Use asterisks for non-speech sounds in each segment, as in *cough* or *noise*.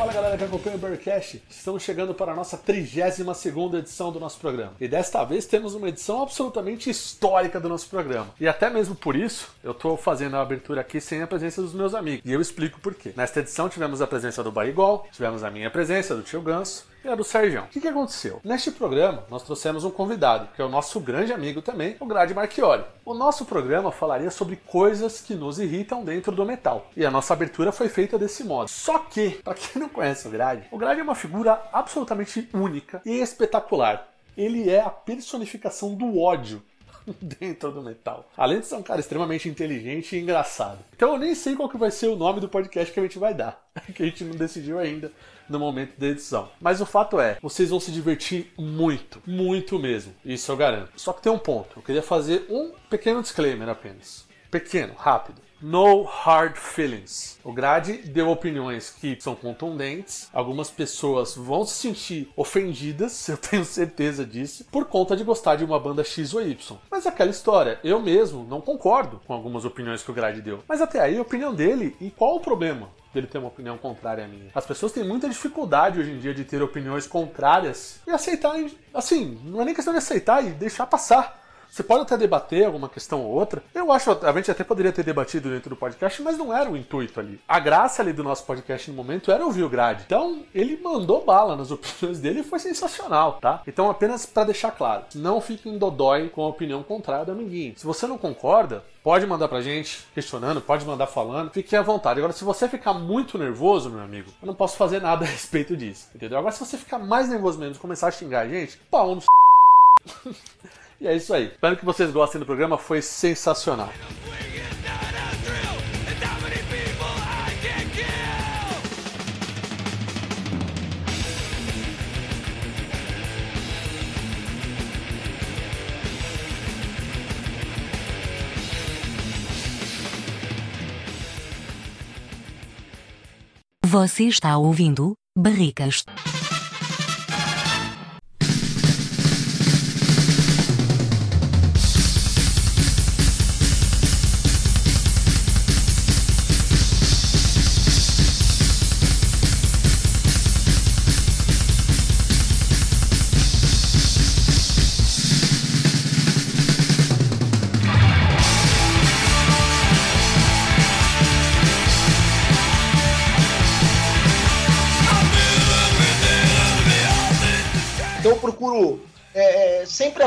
Fala galera que acompanha o Bearcast, estamos chegando para a nossa 32 edição do nosso programa. E desta vez temos uma edição absolutamente histórica do nosso programa. E até mesmo por isso, eu estou fazendo a abertura aqui sem a presença dos meus amigos. E eu explico por quê. Nesta edição tivemos a presença do Barigol, tivemos a minha presença, do tio Ganso, e a do Sérgio. O que, que aconteceu? Neste programa, nós trouxemos um convidado, que é o nosso grande amigo também, o Grade Marchiori. O nosso programa falaria sobre coisas que nos irritam dentro do metal. E a nossa abertura foi feita desse modo. Só que, para quem não conhece o Grade, o Grade é uma figura absolutamente única e espetacular. Ele é a personificação do ódio *laughs* dentro do metal. Além de ser um cara extremamente inteligente e engraçado. Então eu nem sei qual que vai ser o nome do podcast que a gente vai dar, *laughs* que a gente não decidiu ainda no momento da edição. Mas o fato é, vocês vão se divertir muito, muito mesmo. Isso eu garanto. Só que tem um ponto. Eu queria fazer um pequeno disclaimer apenas. Pequeno, rápido. No hard feelings. O Grade deu opiniões que são contundentes. Algumas pessoas vão se sentir ofendidas, *laughs* eu tenho certeza disso, por conta de gostar de uma banda X ou Y. Mas é aquela história, eu mesmo não concordo com algumas opiniões que o Grade deu. Mas até aí a opinião dele e qual o problema? Dele ter uma opinião contrária à minha. As pessoas têm muita dificuldade hoje em dia de ter opiniões contrárias e aceitarem, assim, não é nem questão de aceitar e deixar passar. Você pode até debater alguma questão ou outra. Eu acho, a gente até poderia ter debatido dentro do podcast, mas não era o intuito ali. A graça ali do nosso podcast no momento era ouvir o Grade. Então, ele mandou bala nas *laughs* opiniões dele e foi sensacional, tá? Então, apenas para deixar claro, não fiquem dodói com a opinião contrária do amiguinho. Se você não concorda, Pode mandar pra gente questionando, pode mandar falando, fique à vontade. Agora, se você ficar muito nervoso, meu amigo, eu não posso fazer nada *laughs* a respeito disso, entendeu? Agora, se você ficar mais nervoso mesmo começar a xingar a gente, pau no *laughs* E é isso aí. Espero que vocês gostem do programa, foi sensacional. Você está ouvindo Barricas.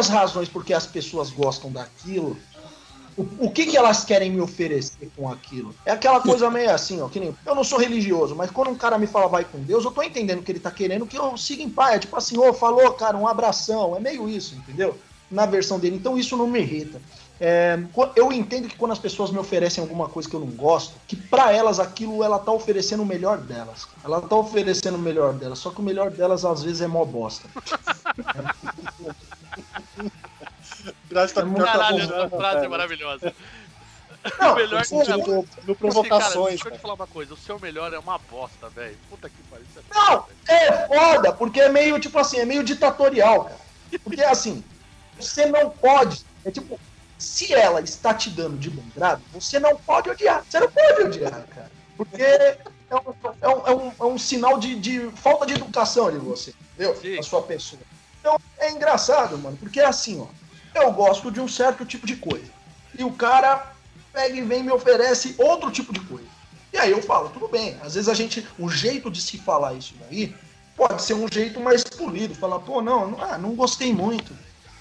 As razões porque as pessoas gostam daquilo. O, o, que, que elas querem me oferecer com aquilo? É aquela coisa meio assim, ó, que nem. Eu não sou religioso, mas quando um cara me fala vai com Deus, eu tô entendendo que ele tá querendo que eu siga em paz. É tipo assim, ô, oh, falou, cara, um abração. É meio isso, entendeu? Na versão dele. Então isso não me irrita. É, eu entendo que quando as pessoas me oferecem alguma coisa que eu não gosto, que para elas aquilo ela tá oferecendo o melhor delas. Ela tá oferecendo o melhor delas, só que o melhor delas às vezes é mó bosta. *laughs* Graças tá Caralho, essa frase é maravilhosa. Não, o melhor no, no provocações. Cara, deixa eu te falar uma coisa, o seu melhor é uma bosta, velho. Puta que pariu. É não, é foda, porque é meio, tipo assim, é meio ditatorial, cara. Porque assim, você não pode. É tipo, se ela está te dando de bom grado, você não pode odiar. Você não pode odiar, cara. Porque é um, é um, é um, é um sinal de, de, falta de educação de você, entendeu? Sim. A sua pessoa. Então é engraçado, mano, porque é assim, ó. Eu gosto de um certo tipo de coisa. E o cara pega e vem e me oferece outro tipo de coisa. E aí eu falo, tudo bem. Às vezes a gente, o jeito de se falar isso daí pode ser um jeito mais polido. Falar, pô, não, não, ah, não gostei muito.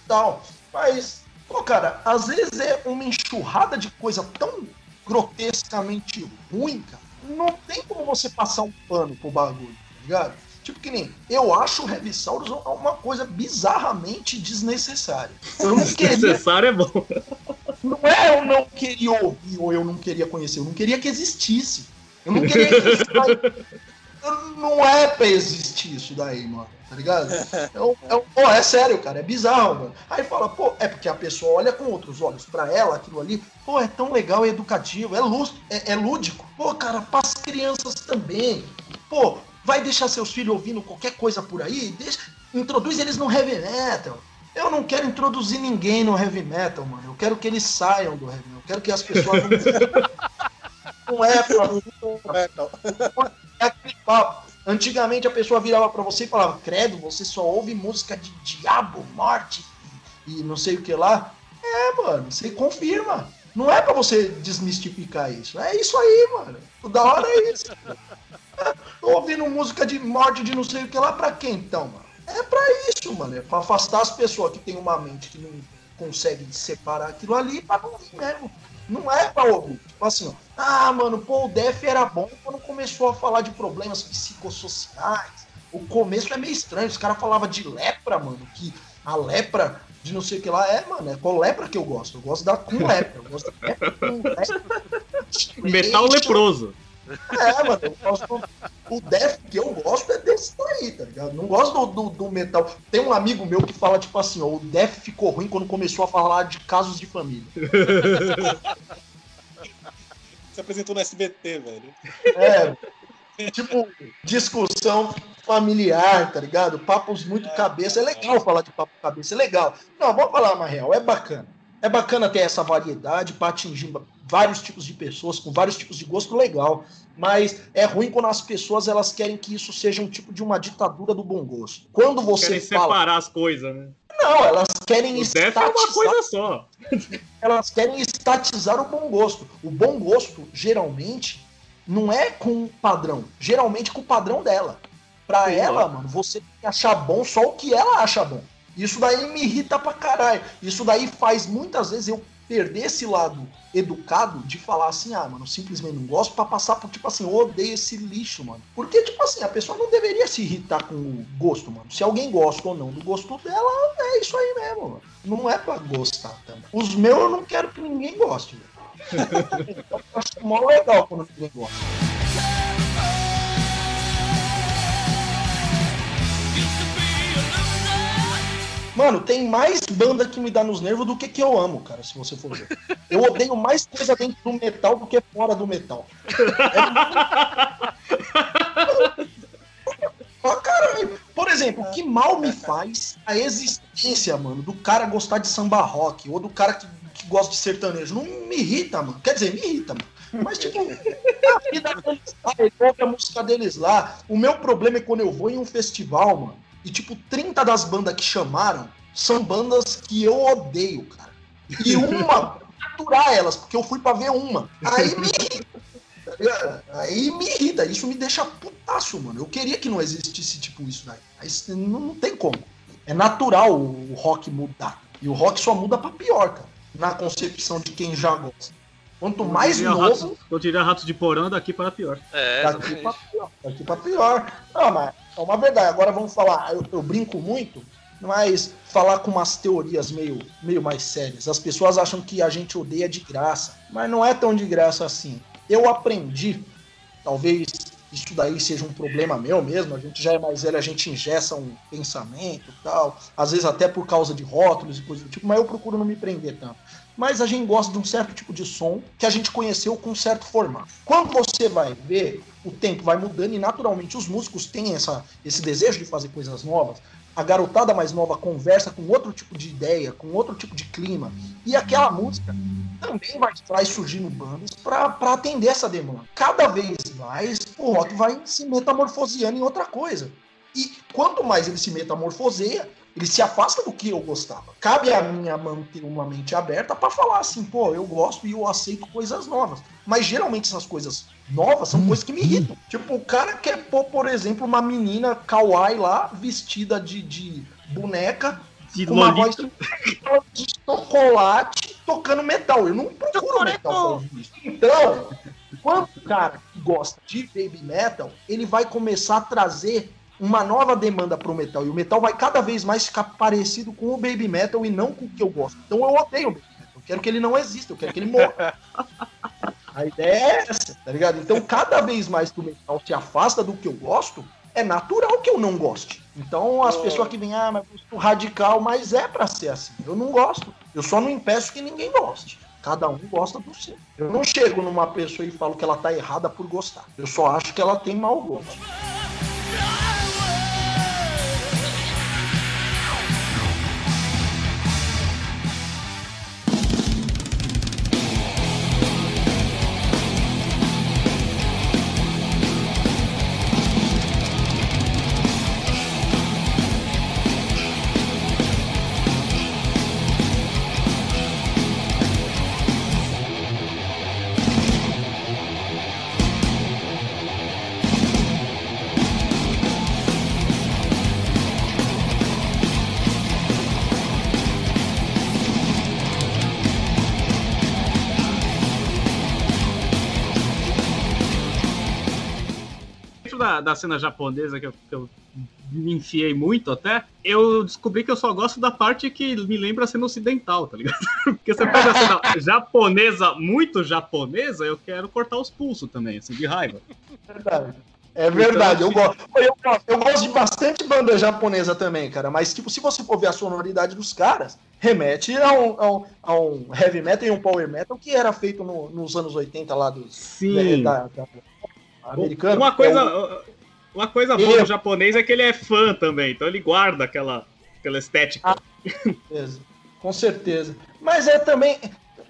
Tal. Mas Pô, cara, às vezes é uma enxurrada de coisa tão grotescamente ruim, cara. Não tem como você passar um pano pro bagulho, tá ligado? Tipo que nem, eu acho o Revisaurus uma coisa bizarramente desnecessária. Eu não queria... Desnecessário é bom. Não é eu não queria ouvir ou eu não queria conhecer, eu não queria que existisse. Eu não queria que existisse. Não é pra existir isso daí, mano tá ligado? É, um, é, um, oh, é sério, cara, é bizarro, mano. Aí fala, pô, é porque a pessoa olha com outros olhos para ela, aquilo ali, pô, é tão legal e educativo, é, lúdico, é, é lúdico. Pô, cara, para as crianças também. Pô, vai deixar seus filhos ouvindo qualquer coisa por aí, deixa, introduz eles no heavy metal. Eu não quero introduzir ninguém no heavy metal, mano. Eu quero que eles saiam do heavy metal. Eu quero que as pessoas *laughs* não, é pra metal. É aquele papo Antigamente a pessoa virava para você e falava: Credo, você só ouve música de diabo, morte e não sei o que lá. É, mano, você confirma. Não é para você desmistificar isso. É isso aí, mano. O da hora é isso. Tô ouvindo música de morte de não sei o que lá pra quê então, mano? É pra isso, mano. É pra afastar as pessoas que tem uma mente que não consegue separar aquilo ali pra não vir mesmo. Não é pra ouvir. Tipo assim, ó. Ah, mano, pô, o Def era bom quando começou a falar de problemas psicossociais. O começo é meio estranho. Os caras falavam de lepra, mano. Que a lepra de não sei o que lá é, mano. É com lepra que eu gosto. Eu gosto da com lepra. Eu gosto da lepra com lepra. *laughs* Metal leproso. É, mano, eu gosto. O death que eu gosto é desse daí, tá ligado? Não gosto do, do, do, metal. Tem um amigo meu que fala, tipo assim, ó, o death ficou ruim quando começou a falar de casos de família. Você apresentou no SBT, velho. É. Tipo, discussão familiar, tá ligado? Papos muito é, cabeça. É legal falar de papo cabeça, é legal. Não, vamos falar uma real, é bacana. É bacana ter essa variedade para atingir vários tipos de pessoas, com vários tipos de gosto, legal. Mas é ruim quando as pessoas elas querem que isso seja um tipo de uma ditadura do bom gosto. Quando você querem fala... separar as coisas, né? Não, elas querem o estatizar. É uma coisa só. elas querem estatizar o bom gosto. O bom gosto, geralmente, não é com o padrão. Geralmente com o padrão dela. Pra Sim, ela, mano, você tem que achar bom só o que ela acha bom. Isso daí me irrita pra caralho. Isso daí faz muitas vezes eu perder esse lado educado de falar assim, ah, mano, simplesmente não gosto, para passar por tipo assim, odeio esse lixo, mano. Porque, tipo assim, a pessoa não deveria se irritar com o gosto, mano. Se alguém gosta ou não do gosto dela, é isso aí mesmo, mano. Não é pra gostar também. Os meus eu não quero que ninguém goste, velho. *laughs* eu acho mó legal quando ninguém gosta. Mano, tem mais banda que me dá nos nervos do que que eu amo, cara, se você for ver. Eu odeio mais coisa dentro do metal do que fora do metal. É... *laughs* caralho. Por exemplo, que mal me faz a existência, mano, do cara gostar de samba rock ou do cara que, que gosta de sertanejo. Não me irrita, mano. Quer dizer, me irrita, mano. Mas, tipo, a vida deles lá, a música deles lá. O meu problema é quando eu vou em um festival, mano e, tipo, 30 das bandas que chamaram são bandas que eu odeio, cara. E uma, *laughs* aturar elas, porque eu fui pra ver uma. Aí me irrita. Aí me irrita. Isso me deixa putaço, mano. Eu queria que não existisse, tipo, isso daí. Mas não, não tem como. É natural o rock mudar. E o rock só muda pra pior, cara. Na concepção de quem já gosta. Quanto mais eu novo. Ratos, eu diria ratos de porão daqui para pior. É, daqui para pior. Daqui para pior. Não, mas é uma verdade. Agora vamos falar. Eu, eu, brinco muito, mas falar com umas teorias meio, meio mais sérias. As pessoas acham que a gente odeia de graça, mas não é tão de graça assim. Eu aprendi, talvez isso daí seja um problema meu mesmo. A gente já é mais velho, a gente ingessa um pensamento tal, às vezes até por causa de rótulos e coisas do tipo, mas eu procuro não me prender tanto mas a gente gosta de um certo tipo de som que a gente conheceu com um certo formato. Quando você vai ver, o tempo vai mudando e naturalmente os músicos têm essa, esse desejo de fazer coisas novas. A garotada mais nova conversa com outro tipo de ideia, com outro tipo de clima. E aquela música também vai, vai surgindo bandas para atender essa demanda. Cada vez mais o rock vai se metamorfoseando em outra coisa. E quanto mais ele se metamorfoseia, ele se afasta do que eu gostava. Cabe a minha manter uma mente aberta para falar assim, pô, eu gosto e eu aceito coisas novas. Mas geralmente essas coisas novas são coisas que me irritam. Tipo, o cara quer pôr, por exemplo, uma menina kawaii lá, vestida de, de boneca, de com uma voz de chocolate, tocando metal. Eu não procuro metal isso. Então, quando o cara gosta de baby metal, ele vai começar a trazer uma nova demanda pro metal. E o metal vai cada vez mais ficar parecido com o baby metal e não com o que eu gosto. Então eu odeio o baby metal. Eu quero que ele não exista, eu quero que ele morra. *laughs* A ideia é essa, tá ligado? Então, cada vez mais que o metal se afasta do que eu gosto, é natural que eu não goste. Então, as oh. pessoas que vêm, ah, mas sou radical, mas é para ser assim. Eu não gosto. Eu só não impeço que ninguém goste. Cada um gosta do seu. Eu não chego numa pessoa e falo que ela tá errada por gostar. Eu só acho que ela tem mau gosto. Da, cena japonesa que eu, que eu me enfiei muito até, eu descobri que eu só gosto da parte que me lembra a cena ocidental, tá ligado? *laughs* Porque você pega a cena *laughs* japonesa, muito japonesa, eu quero cortar os pulsos também, assim, de raiva. Verdade. É verdade, então, eu, gosto. Eu, eu, gosto de bastante banda japonesa também, cara. Mas, tipo, se você for ver a sonoridade dos caras, remete a um, a um, a um heavy metal e um power metal que era feito no, nos anos 80 lá dos. Sim. Da, da, da americano. Uma coisa. É uma coisa boa do japonês é que ele é fã também, então ele guarda aquela, aquela estética. Ah, com certeza. Com certeza. Mas é também.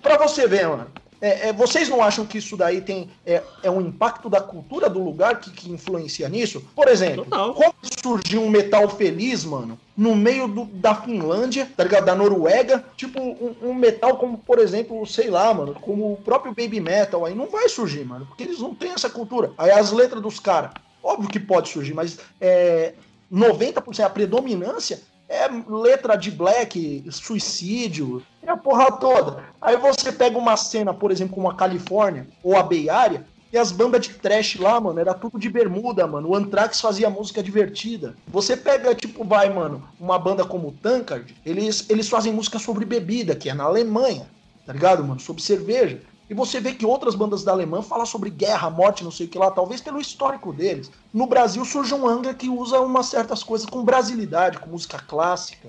Pra você ver, mano. É, é, vocês não acham que isso daí tem é, é um impacto da cultura do lugar que, que influencia nisso? Por exemplo, Total. como surgiu um metal feliz, mano, no meio do, da Finlândia, tá ligado? Da Noruega, tipo um, um, metal como, por exemplo, sei lá, mano, como o próprio baby metal aí não vai surgir, mano, porque eles não têm essa cultura. Aí as letras dos caras, óbvio que pode surgir, mas é, 90% a predominância é letra de black, suicídio, é a porra toda. Aí você pega uma cena, por exemplo, como a Califórnia ou a Bay Area, e as bandas de trash lá, mano, era tudo de bermuda, mano. O Anthrax fazia música divertida. Você pega, tipo, vai, mano, uma banda como o Tankard, eles, eles fazem música sobre bebida, que é na Alemanha, tá ligado, mano? Sobre cerveja. E você vê que outras bandas da Alemanha falam sobre guerra, morte, não sei o que lá, talvez pelo histórico deles. No Brasil surge um Angra que usa umas certas coisas com brasilidade, com música clássica.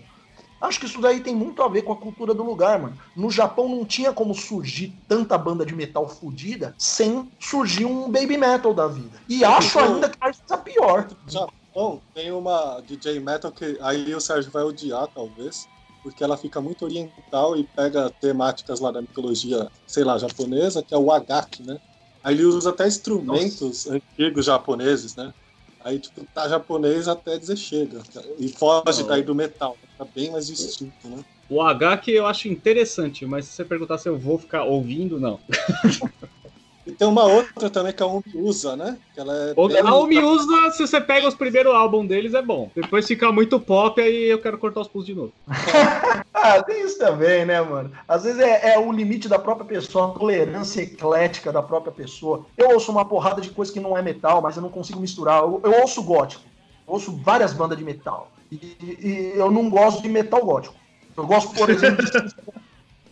Acho que isso daí tem muito a ver com a cultura do lugar, mano. No Japão não tinha como surgir tanta banda de metal fodida sem surgir um baby metal da vida. E acho ainda que vai ser pior. Japão tem uma DJ metal que aí o Sérgio vai odiar, talvez porque ela fica muito oriental e pega temáticas lá da mitologia, sei lá, japonesa, que é o agaki, né? Aí ele usa até instrumentos Nossa. antigos japoneses, né? Aí, tipo, tá japonês até dizer chega. E foge daí do metal. Tá bem mais distinto, né? O agaki eu acho interessante, mas se você perguntar se eu vou ficar ouvindo, não. *laughs* E tem uma outra também que a Umi usa, né? Que ela é bem... A Umi usa, se você pega os primeiros álbuns deles, é bom. Depois fica muito pop, aí eu quero cortar os pulsos de novo. *laughs* ah, tem isso também, né, mano? Às vezes é, é, o limite da própria pessoa, a tolerância eclética da própria pessoa. Eu ouço uma porrada de coisa que não é metal, mas eu não consigo misturar. Eu, eu ouço gótico. Eu ouço várias bandas de metal. E, e, eu não gosto de metal gótico. Eu gosto, por exemplo, de... *laughs*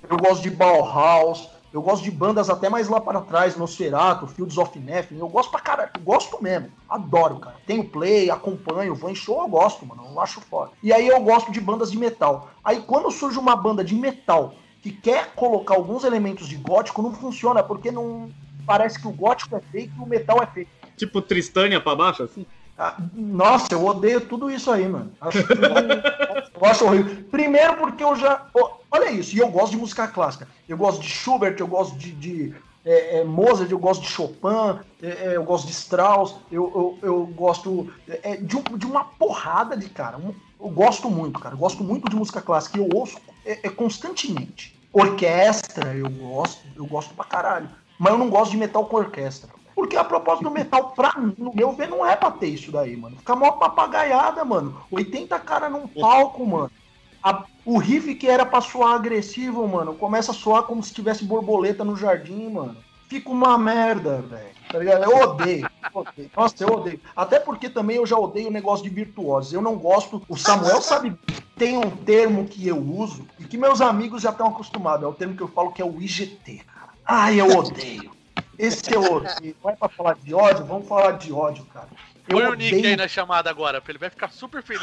eu gosto de Bauhaus, eu gosto de bandas até mais lá para trás, Nosferatu, Fields of Nephilim. Eu gosto pra caralho. Eu gosto mesmo. Adoro, cara. Tenho play, acompanho, vou em show, eu gosto, mano. Eu acho foda. E aí eu gosto de bandas de metal. Aí quando surge uma banda de metal que quer colocar alguns elementos de gótico, não funciona, porque não. Parece que o gótico é fake e o metal é fake. Tipo Tristânia pra baixo, assim? Nossa, eu odeio tudo isso aí, mano. Acho eu acho horrível. Primeiro porque eu já. Olha isso, e eu gosto de música clássica. Eu gosto de Schubert, eu gosto de, de é, é, Mozart, eu gosto de Chopin, é, é eu gosto de Strauss, eu, eu, eu gosto é, de, de, uma porrada de cara. Eu gosto muito, cara. Eu gosto muito de música clássica e eu ouço é, constantemente. Orquestra, eu gosto, eu gosto pra caralho. Mas eu não gosto de metal com orquestra. Porque a proposta do metal, pra, no meu ver, não é pra ter isso daí, mano. Fica mó papagaiada, mano. 80 cara num palco, mano. A, o riff que era pra soar agressivo, mano, começa a soar como se tivesse borboleta no jardim, mano. Fica uma merda, velho. Tá? Eu odeio, odeio. Nossa, eu odeio. Até porque também eu já odeio o negócio de virtuosos. Eu não gosto. O Samuel sabe. Tem um termo que eu uso e que meus amigos já estão acostumados. É o termo que eu falo que é o IGT. Ai, eu odeio. Esse é outro. Não é pra falar de ódio, vamos falar de ódio, cara. Eu Põe o Nick aí na chamada agora, ele vai ficar super feliz.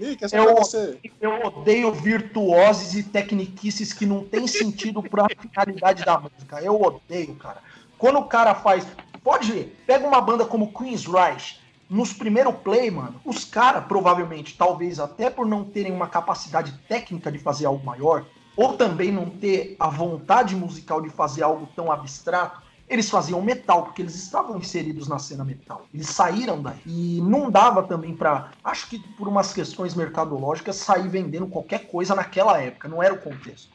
Nick, é só eu, você. Eu odeio virtuoses e tecniquices que não tem sentido pra finalidade da música. Eu odeio, cara. Quando o cara faz. Pode ver, pega uma banda como Queen's Rush. Nos primeiros play, mano, os caras, provavelmente, talvez até por não terem uma capacidade técnica de fazer algo maior, ou também não ter a vontade musical de fazer algo tão abstrato, eles faziam metal, porque eles estavam inseridos na cena metal. Eles saíram daí. E não dava também para, acho que por umas questões mercadológicas, sair vendendo qualquer coisa naquela época, não era o contexto.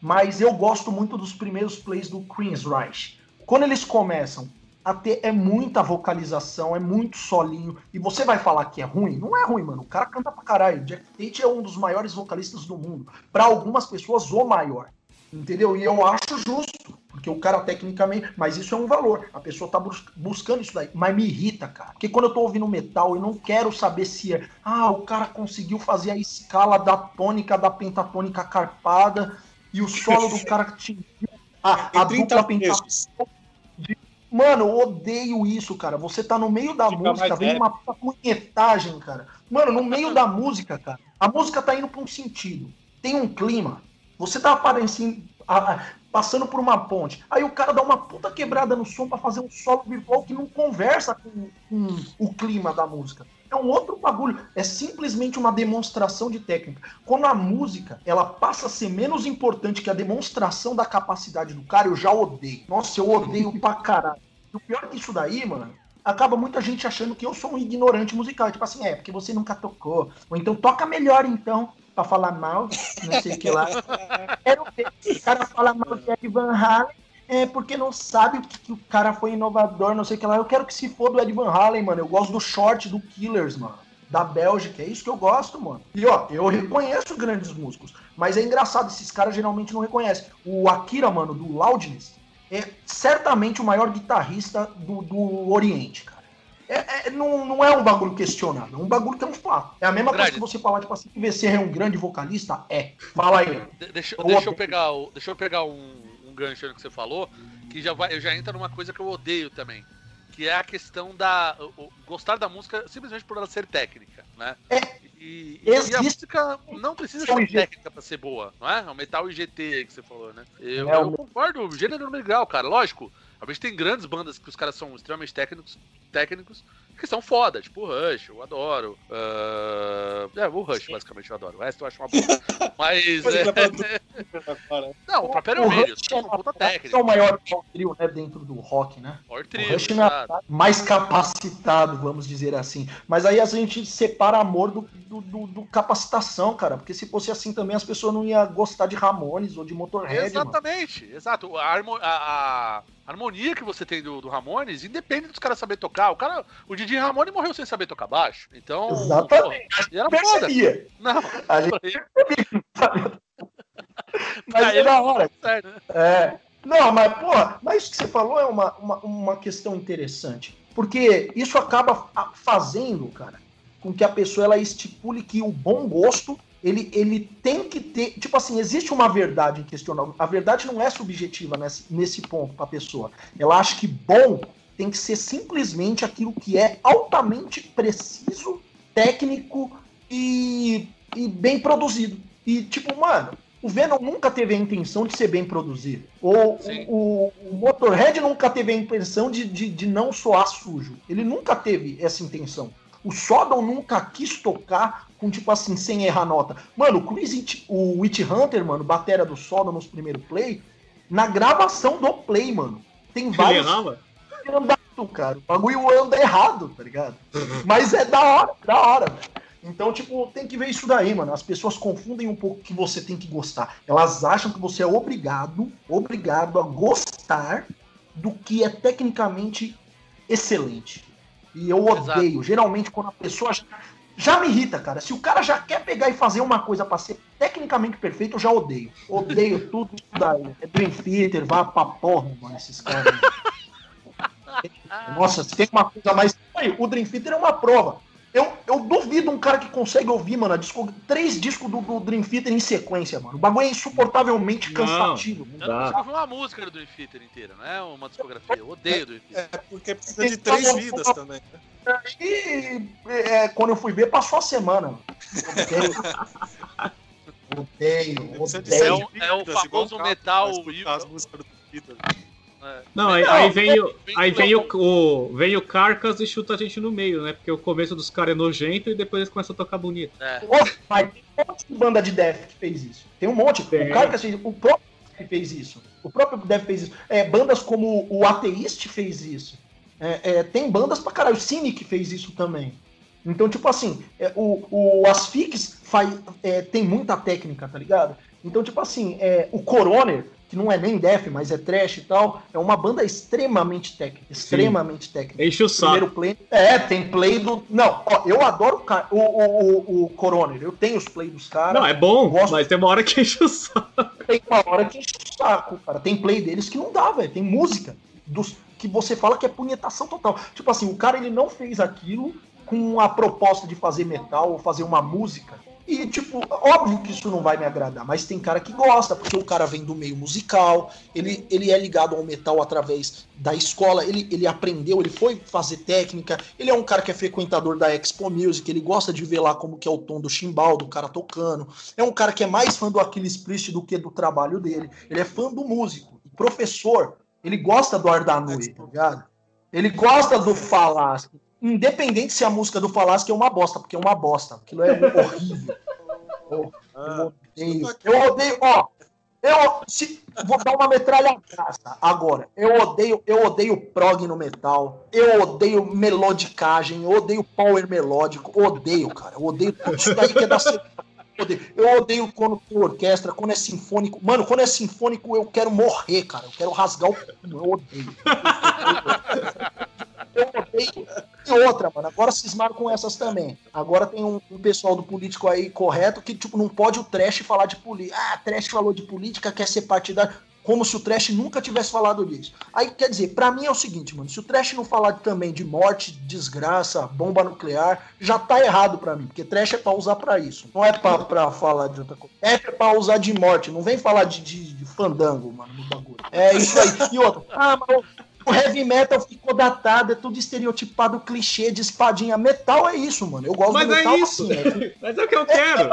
Mas eu gosto muito dos primeiros plays do Queen's Reich. Quando eles começam a ter é muita vocalização, é muito solinho. E você vai falar que é ruim? Não é ruim, mano. O cara canta pra caralho. Jack Tate é um dos maiores vocalistas do mundo. Para algumas pessoas, o maior. Entendeu? E eu acho justo. Porque o cara tecnicamente. Mas isso é um valor. A pessoa tá bus buscando isso daí. Mas me irrita, cara. Porque quando eu tô ouvindo metal, eu não quero saber se é. Ah, o cara conseguiu fazer a escala da tônica, da pentatônica carpada. E o solo do *laughs* cara que tinha. A, a dupla pentatônica. Mano, eu odeio isso, cara. Você tá no meio da Fica música, vem uma punhetagem, cara. Mano, no meio da música, cara. A música tá indo pra um sentido. Tem um clima. Você tá aparecendo, passando por uma ponte. Aí o cara dá uma puta quebrada no som para fazer um solo virtual que não conversa com, com, o clima da música. É um outro bagulho. É simplesmente uma demonstração de técnica. Quando a música ela passa a ser menos importante que a demonstração da capacidade do cara, eu já odeio. Nossa, eu odeio pra caralho. E o pior é que isso daí, mano, acaba muita gente achando que eu sou um ignorante musical. Tipo assim, é, porque você nunca tocou. Ou então toca melhor, então pra falar mal, não sei o que lá. *laughs* Quero ver o cara fala mal de Ed Van Halen é porque não sabe que, que, o cara foi inovador, não sei o que lá. Eu quero que se for do Ed Van Halen, mano. Eu gosto do short do Killers, mano. Da Bélgica, é isso que eu gosto, mano. E ó, eu reconheço grandes músicos, mas é engraçado, esses caras geralmente não reconhecem. O Akira, mano, do Loudness, é certamente o maior guitarrista do, do Oriente, cara. É, é, não, não é um bagulho questionável, é um bagulho que é um fato. É a mesma grande. coisa que você falar, tipo assim, que VC é um grande vocalista? É. Fala aí. De, deixa, deixa, eu pegar, o, deixa eu pegar um gancho no que você falou, que já, vai, já entra numa coisa que eu odeio também. Que é a questão da. O, gostar da música simplesmente por ela ser técnica, né? É. E, e, a música não precisa ser técnica pra ser boa, não é? O metal IGT que você falou, né? Eu, é, eu concordo, o gênero é legal, cara. Lógico, a gente tem grandes bandas que os caras são extremamente técnicos, técnicos que são foda, tipo o Rush, eu adoro. Uh... É, o Rush, basicamente, eu adoro. O resto eu acho uma boa. *laughs* Mas. é... não, o próprio Iron Maiden, é uma puta técnica. É o maior trio, né, dentro do rock, né? O, trio, o Rush é mais capacitado, vamos dizer assim. Mas aí a gente separa amor do, do, do, do, capacitação, cara. Porque se fosse assim também, as pessoas não iam gostar de Ramones ou de Motorhead. Exatamente, mano. exato. A, a, a, harmonia que você tem do, do Ramones, independe dos caras saber tocar. O cara, o Didi Ramone morreu sem saber tocar baixo. Então. Exatamente. Pô, e era percebia. foda. Não, a gente *laughs* Mas é da hora. É. Não, mas, pô, mas isso que você falou é uma, uma, uma questão interessante. Porque isso acaba fazendo, cara, com que a pessoa ela estipule que o bom gosto ele, ele tem que ter. Tipo assim, existe uma verdade inquestionável. A verdade não é subjetiva nesse, nesse ponto para a pessoa. Ela acha que bom tem que ser simplesmente aquilo que é altamente preciso, técnico e, e bem produzido. E, tipo, mano, o Venom nunca teve a intenção de ser bem produzido. Ou o, o, Motorhead nunca teve a intenção de, de, de não soar sujo. Ele nunca teve essa intenção. O Sodom nunca quis tocar com, tipo assim, sem errar nota. Mano, o Chris, o Witch Hunter, mano, batera do Sodom nos primeiros play, na gravação do play, mano, tem vários... Ele errava? Andado, cara. O bagulho anda errado, tá ligado? Uhum. Mas é da hora, da hora, velho. Então, tipo, tem que ver isso daí, mano. As pessoas confundem um pouco que você tem que gostar. Elas acham que você é obrigado, obrigado a gostar do que é tecnicamente excelente. E eu odeio. Exato. Geralmente, quando a pessoa. Já, já me irrita, cara. Se o cara já quer pegar e fazer uma coisa pra ser tecnicamente perfeito, eu já odeio. Odeio *laughs* tudo isso daí. É Dream Theater, vá pra porra, mano, esses caras. *laughs* Nossa, se tem uma coisa mais. o Dream Theater é uma prova. Eu, eu duvido um cara que consegue ouvir, mano, disco, três discos do, do Dream Theater em sequência, mano. O bagulho é insuportavelmente cansativo. Não, não eu não consigo uma música do Dream Theater inteira, não é uma discografia. Eu odeio o Dream Theater. É, porque precisa de três então, vidas eu, também. E é, quando eu fui ver, passou a semana. Odeio. *laughs* odeio, É, é o famoso metal. As músicas do Peter. É. Não, aí, aí, vem, o, aí vem, o, o, vem o Carcas e chuta a gente no meio, né? Porque o começo dos caras é nojento e depois eles começam a tocar bonito. É. Mas tem um monte de banda de Death que fez isso. Tem um monte. O Carcas fez o próprio fez isso. O próprio Death fez isso. É, bandas como o Ateist fez isso. É, é, tem bandas pra caralho. O Cynic fez isso também. Então, tipo assim, é, o, o Asfix faz, é, tem muita técnica, tá ligado? Então, tipo assim, é, o Coroner que não é nem def, mas é trash e tal, é uma banda extremamente técnica, extremamente Sim. técnica. Enche o saco. Play, é, tem play do, não, ó, eu adoro o, o, o, o Coroner, eu tenho os play dos caras. Não, é bom, gosto... mas tem uma hora que enche o saco. tem uma hora que enche o saco, cara. Tem play deles que não dá, velho. Tem música dos que você fala que é punhetação total. Tipo assim, o cara ele não fez aquilo com a proposta de fazer metal ou fazer uma música. E, tipo, óbvio que isso não vai me agradar, mas tem cara que gosta, porque o cara vem do meio musical, ele, ele é ligado ao metal através da escola, ele, ele aprendeu, ele foi fazer técnica, ele é um cara que é frequentador da Expo Music, ele gosta de ver lá como que é o tom do chimbal, do cara tocando, é um cara que é mais fã do Aquiles Priest do que do trabalho dele, ele é fã do músico, professor, ele gosta do Ardanui, tá ligado? Ele gosta do Falasque, independente se a música do Falasque é uma bosta, porque é uma bosta. Aquilo é horrível. *laughs* Eu, eu odeio. Eu odeio, ó. Eu se, vou dar uma metralha graça agora. Eu odeio, eu odeio prog no metal. Eu odeio melodicagem. Eu odeio power melódico. Odeio, cara. Eu odeio tudo isso daí que é da eu odeio quando tem orquestra, quando é sinfônico. Mano, quando é sinfônico, eu quero morrer, cara. Eu quero rasgar o. Eu odeio. Eu *laughs* odeio. E outra, mano. Agora cismaram com essas também. Agora tem um, um, pessoal do político aí correto que, tipo, não pode o trash falar de política. Ah, trash falou de política, quer ser partidário como se o Trash nunca tivesse falado disso. Aí, quer dizer, para mim é o seguinte, mano, se o Trash não falar também de morte, desgraça, bomba nuclear, já tá errado para mim, porque Trash é pra usar para isso, não é pra, pra falar de outra coisa. É pra usar de morte, não vem falar de, de, de fandango, mano, no bagulho. É isso aí. E outra, ah, mas o heavy metal ficou datado, é tudo estereotipado, clichê de espadinha. Metal é isso, mano. Eu gosto Mas do metal. é isso. Assim, é, *laughs* Mas é o que eu quero.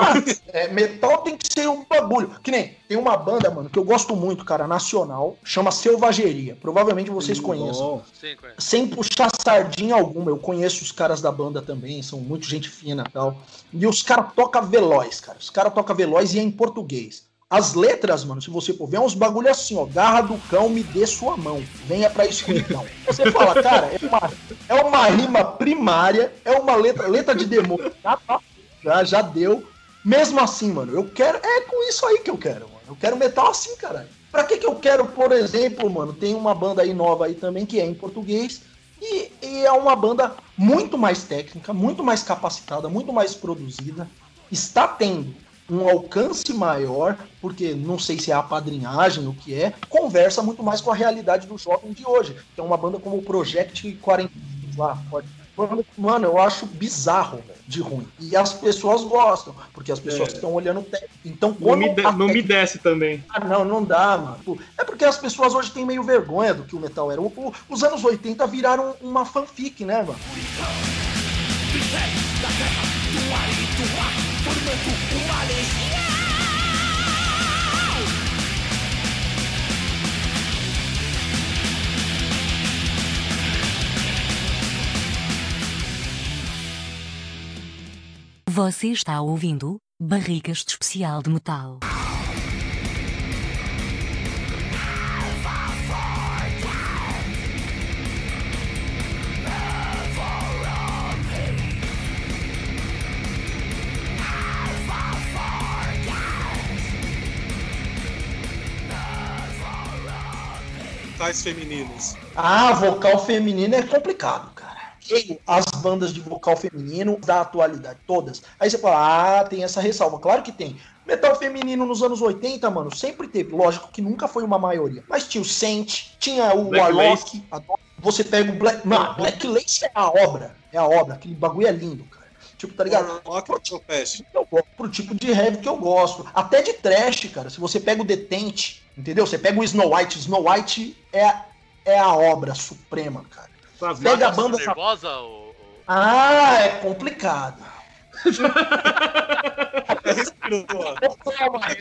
É, é, metal tem que ser um bagulho. Que nem tem uma banda, mano, que eu gosto muito, cara, nacional, chama Selvageria. Provavelmente vocês conheçam. Sim, conheço. Sem puxar sardinha alguma. Eu conheço os caras da banda também, são muito gente fina e tal. E os caras tocam veloz, cara. Os caras tocam veloz e é em português. As letras, mano, se você for ver, é uns bagulho assim, ó. Garra do cão, me dê sua mão. Venha pra escuridão. Você fala, cara, é uma, é uma rima primária, é uma letra, letra de demônio. Já, tá, já, já deu. Mesmo assim, mano, eu quero. É com isso aí que eu quero, mano. Eu quero metal assim, caralho. Pra que que eu quero, por exemplo, mano? Tem uma banda aí nova aí também que é em português. E, e é uma banda muito mais técnica, muito mais capacitada, muito mais produzida. Está tendo um alcance maior, porque não sei se é a padrinhagem, o que é, conversa muito mais com a realidade do jovem de hoje. Que é uma banda como o Project 40 lá, pode. Mano, eu acho bizarro de ruim. E as pessoas gostam, porque as pessoas é. estão olhando o técnico. Então, não, me, de, não me desce também. Ah, não, não dá, mano. É porque as pessoas hoje têm meio vergonha do que o metal era. O, o, os anos 80 viraram uma fanfic, né, mano? Uma legião. Você está ouvindo Barricas de Especial de Metal. Vocais femininos? Ah, vocal feminino é complicado, cara. As bandas de vocal feminino da atualidade, todas. Aí você fala, ah, tem essa ressalva. Claro que tem. Metal feminino nos anos 80, mano, sempre teve. Lógico que nunca foi uma maioria. Mas tinha o Saint, tinha o Black Warlock. Você pega o Black. Mano, Black Lace é a obra. É a obra. Aquele bagulho é lindo, cara. Tipo, tá ligado? Pro, tipo, pro tipo de heavy que eu gosto. Até de trash, cara. Se você pega o Detente, Entendeu? Você pega o Snow White, Snow White é, é a obra suprema, cara. Pega a banda. Nervosa, ou... Ah, é complicado. *laughs*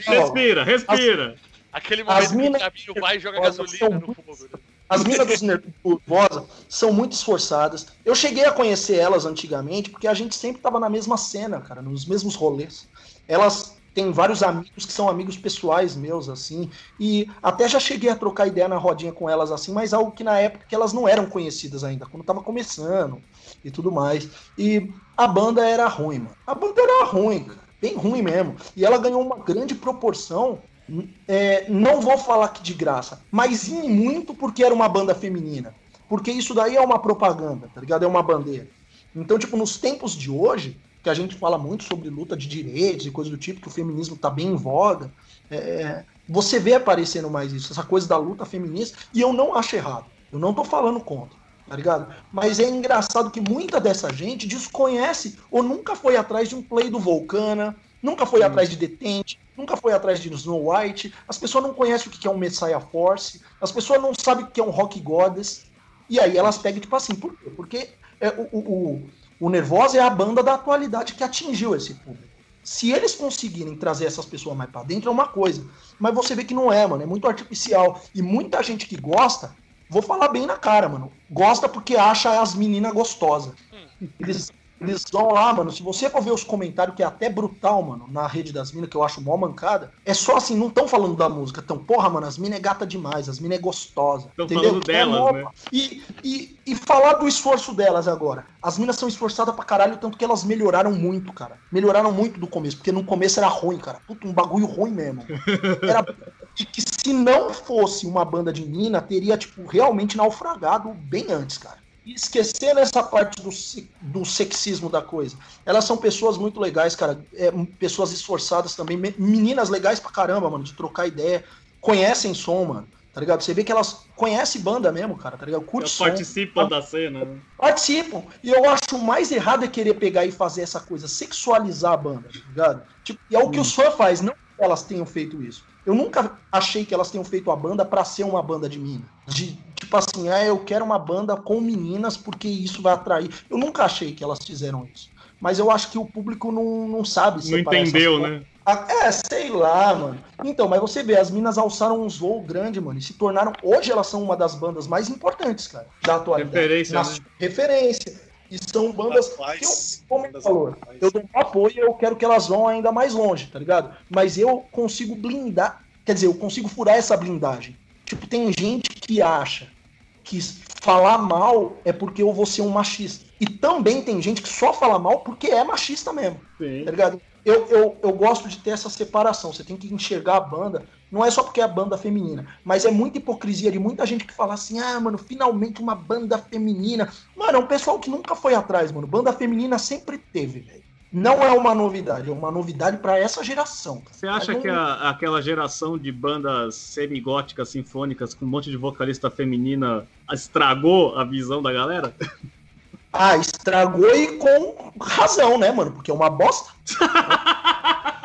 respira, respira. Aquele momento mina... que o e joga gasolina no fogo. As minas dos Nervosa são muito esforçadas. Eu cheguei a conhecer elas antigamente porque a gente sempre tava na mesma cena, cara, nos mesmos rolês. Elas tem vários amigos que são amigos pessoais meus, assim, e até já cheguei a trocar ideia na rodinha com elas, assim, mas algo que na época que elas não eram conhecidas ainda, quando tava começando e tudo mais. E a banda era ruim, mano. A banda era ruim, cara, bem ruim mesmo. E ela ganhou uma grande proporção é, não vou falar que de graça, mas em muito porque era uma banda feminina. Porque isso daí é uma propaganda, tá ligado? É uma bandeira. Então, tipo, nos tempos de hoje, que a gente fala muito sobre luta de direitos e coisas do tipo, que o feminismo está bem em voga. É, Você vê aparecendo mais isso, essa coisa da luta feminista, e eu não acho errado. Eu não tô falando contra, tá ligado? Mas é engraçado que muita dessa gente desconhece ou nunca foi atrás de um play do Volcana, nunca foi atrás de Detente, nunca foi atrás de Snow White. As pessoas não conhecem o que é um Messiah Force, as pessoas não sabem o que é um Rock Goddess. E aí elas pegam, tipo assim, por quê? Porque é, o, o, o, Nervosa é a banda da atualidade que atingiu esse público. Se eles conseguirem trazer essas pessoas mais para dentro, é uma coisa. Mas você vê que não é, mano. É muito artificial. E muita gente que gosta, vou falar bem na cara, mano. Gosta porque acha as meninas gostosas. Eles eles vão lá, mano. Se você for ver os comentários, que é até brutal, mano, na rede das minas, que eu acho mó mancada, é só assim, não estão falando da música. Então, porra, mano, as minas é gata demais, as minas é gostosa. Estão entendeu? falando delas, é né? E, e, e falar do esforço delas agora. As minas são esforçadas pra caralho, tanto que elas melhoraram muito, cara. Melhoraram muito do começo, porque no começo era ruim, cara. Puta, um bagulho ruim mesmo. *laughs* Era. E que se não fosse uma banda de mina, teria, tipo, realmente naufragado bem antes, cara. E esquecendo essa parte do, do sexismo da coisa. Elas são pessoas muito legais, cara. É, pessoas esforçadas também. me- Meninas legais pra caramba, mano, de trocar ideia. Conhecem som, mano. Tá ligado? Você vê que elas conhecem banda mesmo, cara, tá ligado? Curte som. participam da cena, né? Participam. E eu acho mais errado é querer pegar e fazer essa coisa, sexualizar a banda, tá ligado? Tipo, e é o que os fãs faz, não que elas tenham feito isso. Eu nunca achei que elas tenham feito a banda pra ser uma banda de mina. De, tipo assim, ah, eu quero uma banda com meninas porque isso vai atrair. Eu nunca achei que elas fizeram isso. Mas eu acho que o público não, não sabe Não entendeu, né? Ah, É, sei lá, mano. Então, mas você vê, as minas alçaram uns voos grandes, mano, e se tornaram. Hoje elas são uma das bandas mais importantes, cara, da atualidade. Referência, Nas- né? Referência. E são bandas. Rapaz, que eu, como bandas ele falou, eu dou um apoio e eu quero que elas vão ainda mais longe, tá ligado? Mas eu consigo blindar. Quer dizer, eu consigo furar essa blindagem. Tipo, tem gente que acha que falar mal é porque eu vou ser um machista. E também tem gente que só fala mal porque é machista mesmo Sim. tá ligado? Eu, eu, eu gosto de ter essa separação. Você tem que enxergar a banda. Não é só porque é a banda feminina, mas é muita hipocrisia de muita gente que fala assim: ah, mano, finalmente uma banda feminina. Mano, é um pessoal que nunca foi atrás, mano. Banda feminina sempre teve, velho. Não é uma novidade, é uma novidade pra essa geração. Você acha que a- aquela geração de bandas semigóticas sinfônicas com um monte de vocalista feminina estragou a visão da galera? Ah, estragou e com razão, né, mano? Porque é uma bosta. *laughs*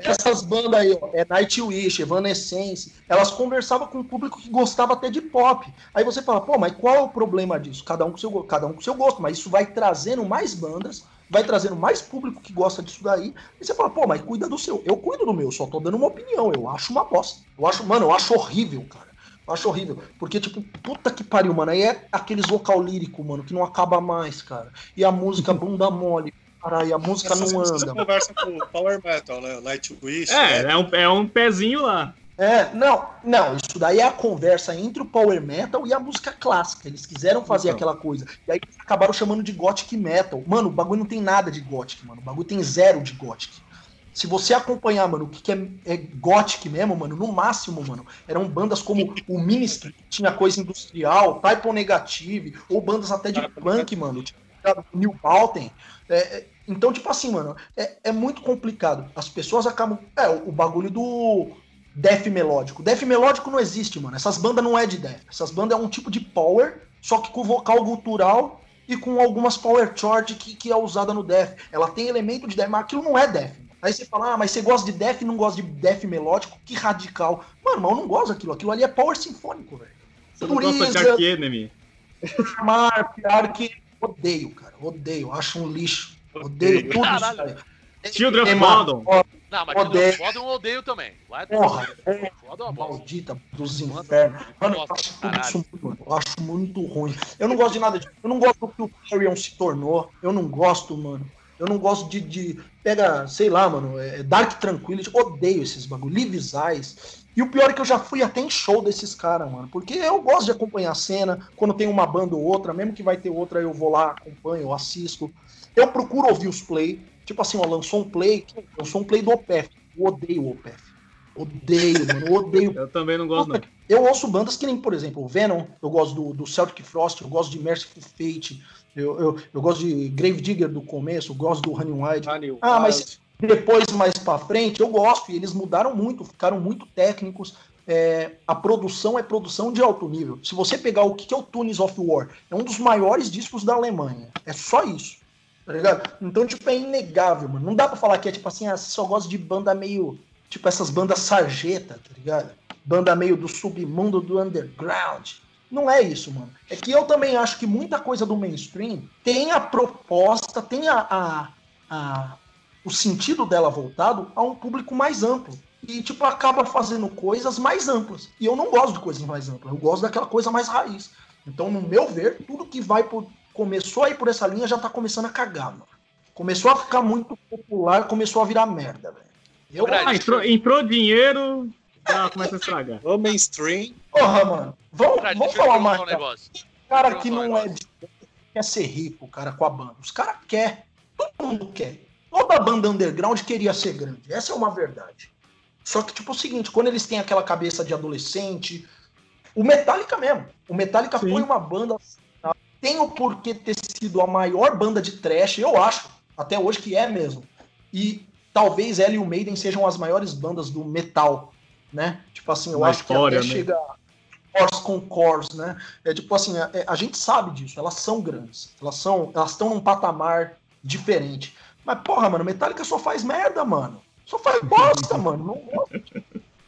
Essas bandas aí, ó, é Nightwish, Evanescence, elas conversavam com um público que gostava até de pop. Aí você fala, pô, mas qual é o problema disso? Cada um com seu, cada um com seu gosto, mas isso vai trazendo mais bandas, vai trazendo mais público que gosta disso daí. E você fala, pô, mas cuida do seu. Eu cuido do meu, só tô dando uma opinião. Eu acho uma bosta. Eu acho, mano, eu acho horrível, cara. Eu acho horrível. Porque, tipo, puta que pariu, mano. Aí é aqueles vocal lírico, mano, que não acaba mais, cara. E a música bunda mole. Caralho, a música não anda. conversa com o Power Metal, né? Nightwish. É, né? é um, é um pezinho lá. É, não, não, isso daí é a conversa entre o power metal e a música clássica. Eles quiseram fazer Então. aquela coisa. E aí acabaram chamando de gothic metal. Mano, o bagulho não tem nada de gothic, mano. O bagulho tem zero de gothic. Se você acompanhar, mano, o que, que é, é gothic mesmo, mano, no máximo, mano, eram bandas como o Ministry, que tinha coisa industrial, Typo Negative, ou bandas até de punk, mano, tipo, New Balten. É, é, então, tipo assim, mano, é, é muito complicado. As pessoas acabam. É, o, o bagulho do death melódico. Death melódico não existe, mano. Essas bandas não é de death. Essas bandas é um tipo de power, só que com vocal gutural e com algumas power chord que, que é usada no death. Ela tem elemento de death, mas aquilo não é death. Aí você fala, ah, mas você gosta de death e não gosta de death melódico? Que radical. Mano, mas eu não gosto daquilo. Aquilo ali é power sinfônico, velho. Você não gosta de Ark Enemy? Mar, pior que odeio, cara. Odeio. Acho um lixo. Odeio tudo Caralho. isso aí. Children of Tem Bodom. Não, mas Odeio. Foda eu odeio também. Vai Porra, é. Maldita dos infernos. Mano, eu acho isso muito, mano. Eu acho muito ruim. Eu não gosto de nada disso. Eu não gosto do que o Carrion se tornou. Eu não gosto, mano. Eu não gosto de. de- pega, sei lá, mano. é Dark Tranquility. Odeio esses bagulho. Lives Eyes. E o pior é que eu já fui até em show desses caras, mano. Porque eu gosto de acompanhar a cena. Quando tem uma banda ou outra, mesmo que vai ter outra, eu vou lá, acompanho, eu assisto. Eu procuro ouvir os play. Tipo assim, ó, lançou um play. Lançou um play do OPEF. Eu odeio o OPEF. Odeio, mano. Eu odeio *laughs* Eu também não gosto, não. eu ouço bandas que nem, por exemplo, o Venom, eu gosto do, do Celtic Frost, eu gosto de Merciful Fate, eu, eu, eu gosto de Grave Digger do começo, eu gosto do Honey White. Honey Ah, mas depois, mais pra frente, eu gosto, e eles mudaram muito, ficaram muito técnicos. É, a produção é produção de alto nível. Se você pegar o que é o Tunes of War, é um dos maiores discos da Alemanha. É só isso. Tá ligado? Então, tipo, é inegável, mano. Não dá pra falar que é tipo assim, ah, você só gosta de banda meio. Tipo, essas bandas sarjeta, tá ligado? Banda meio do submundo do underground. Não é isso, mano. É que eu também acho que muita coisa do mainstream tem a proposta, tem a, a, a o sentido dela voltado a um público mais amplo. E, tipo, acaba fazendo coisas mais amplas. E eu não gosto de coisas mais amplas. Eu gosto daquela coisa mais raiz. Então, no meu ver, tudo que vai por. Começou a ir por essa linha já tá começando a cagar, mano. Começou a ficar muito popular, começou a virar merda, velho. Eu Ah, entrou, entrou dinheiro, já começa a estragar. O mainstream. Porra, mano. Vamos, vamos falar mais. um negócio. cara Deixa que um não é de quer ser rico, cara, com a banda. Os caras quer. Todo mundo quer. Toda banda underground queria ser grande. Essa é uma verdade. Só que, tipo, é o seguinte, quando eles têm aquela cabeça de adolescente. O Metallica mesmo. O Metallica Sim. foi uma banda. Tem o porquê ter sido a maior banda de trash, eu acho, até hoje que é mesmo. E talvez ela e o Maiden sejam as maiores bandas do metal, né? Tipo assim, eu Na acho história, que até né? chega Cores com Cores, né? É tipo assim, a, a gente sabe disso, elas são grandes, elas são, elas estão num patamar diferente. Mas porra, mano, Metallica só faz merda, mano. Só faz bosta, *laughs* mano. Não gosto.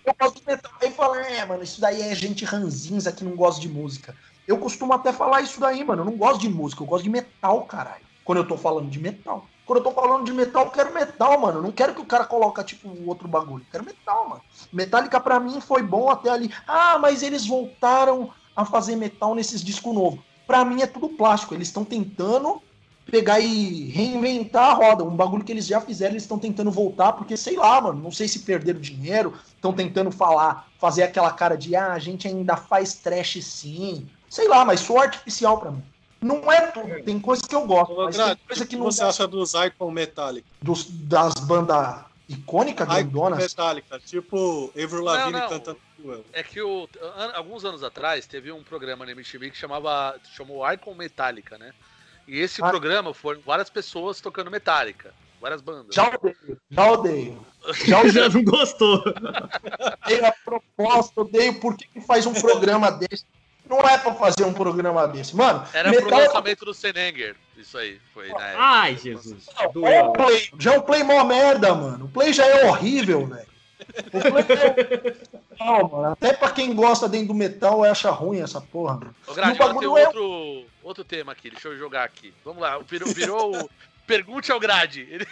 Eu gosto de metal. Aí fala, é, mano, isso daí é gente ranzinza que não gosta de música. Eu costumo até falar isso daí, mano. Eu não gosto de música, eu gosto de metal, caralho. Quando eu tô falando de metal. Quando eu tô falando de metal, eu quero metal, mano. Eu não quero que o cara coloque, tipo, outro bagulho. Eu quero metal, mano. Metallica pra mim foi bom até ali. Ah, mas eles voltaram a fazer metal nesses discos novos. Pra mim é tudo plástico. Eles estão tentando pegar e reinventar a roda. Um bagulho que eles já fizeram, eles estão tentando voltar, porque sei lá, mano, não sei se perderam dinheiro, estão tentando falar, fazer aquela cara de ah, a gente ainda faz trash sim. Sei lá, mas sou artificial pra mim. Não é tudo, tem coisa que eu gosto, Ô, mas tem coisa o que que não você acha dos Icon Metallica? dos, das bandas icônicas, Icon grandonas. Metallica, tipo Avril Lavigne cantando. É que o, an- alguns anos atrás teve um programa na MTV que chamava chamou Icon Metallica, né? E esse Ah. programa foram várias pessoas tocando Metallica, várias bandas. Já odeio, já odeio. Já *laughs* Já não gostou. odeio a proposta, odeio por que, que faz um programa *laughs* desse. Não é pra fazer um programa desse. Mano, Era pro lançamento do Senenger. Isso aí, foi na época. Ai, Jesus. É o. Play. Já o Play mó merda, mano. O Play já é horrível, velho. O é... Mano. Até pra quem gosta dentro do metal acha ruim essa porra. mano. Ô, Grade, o agora tem bagulho é- outro, outro tema aqui, deixa eu jogar aqui. Vamos lá, virou, virou o *laughs* Pergunte ao Grade. Ele...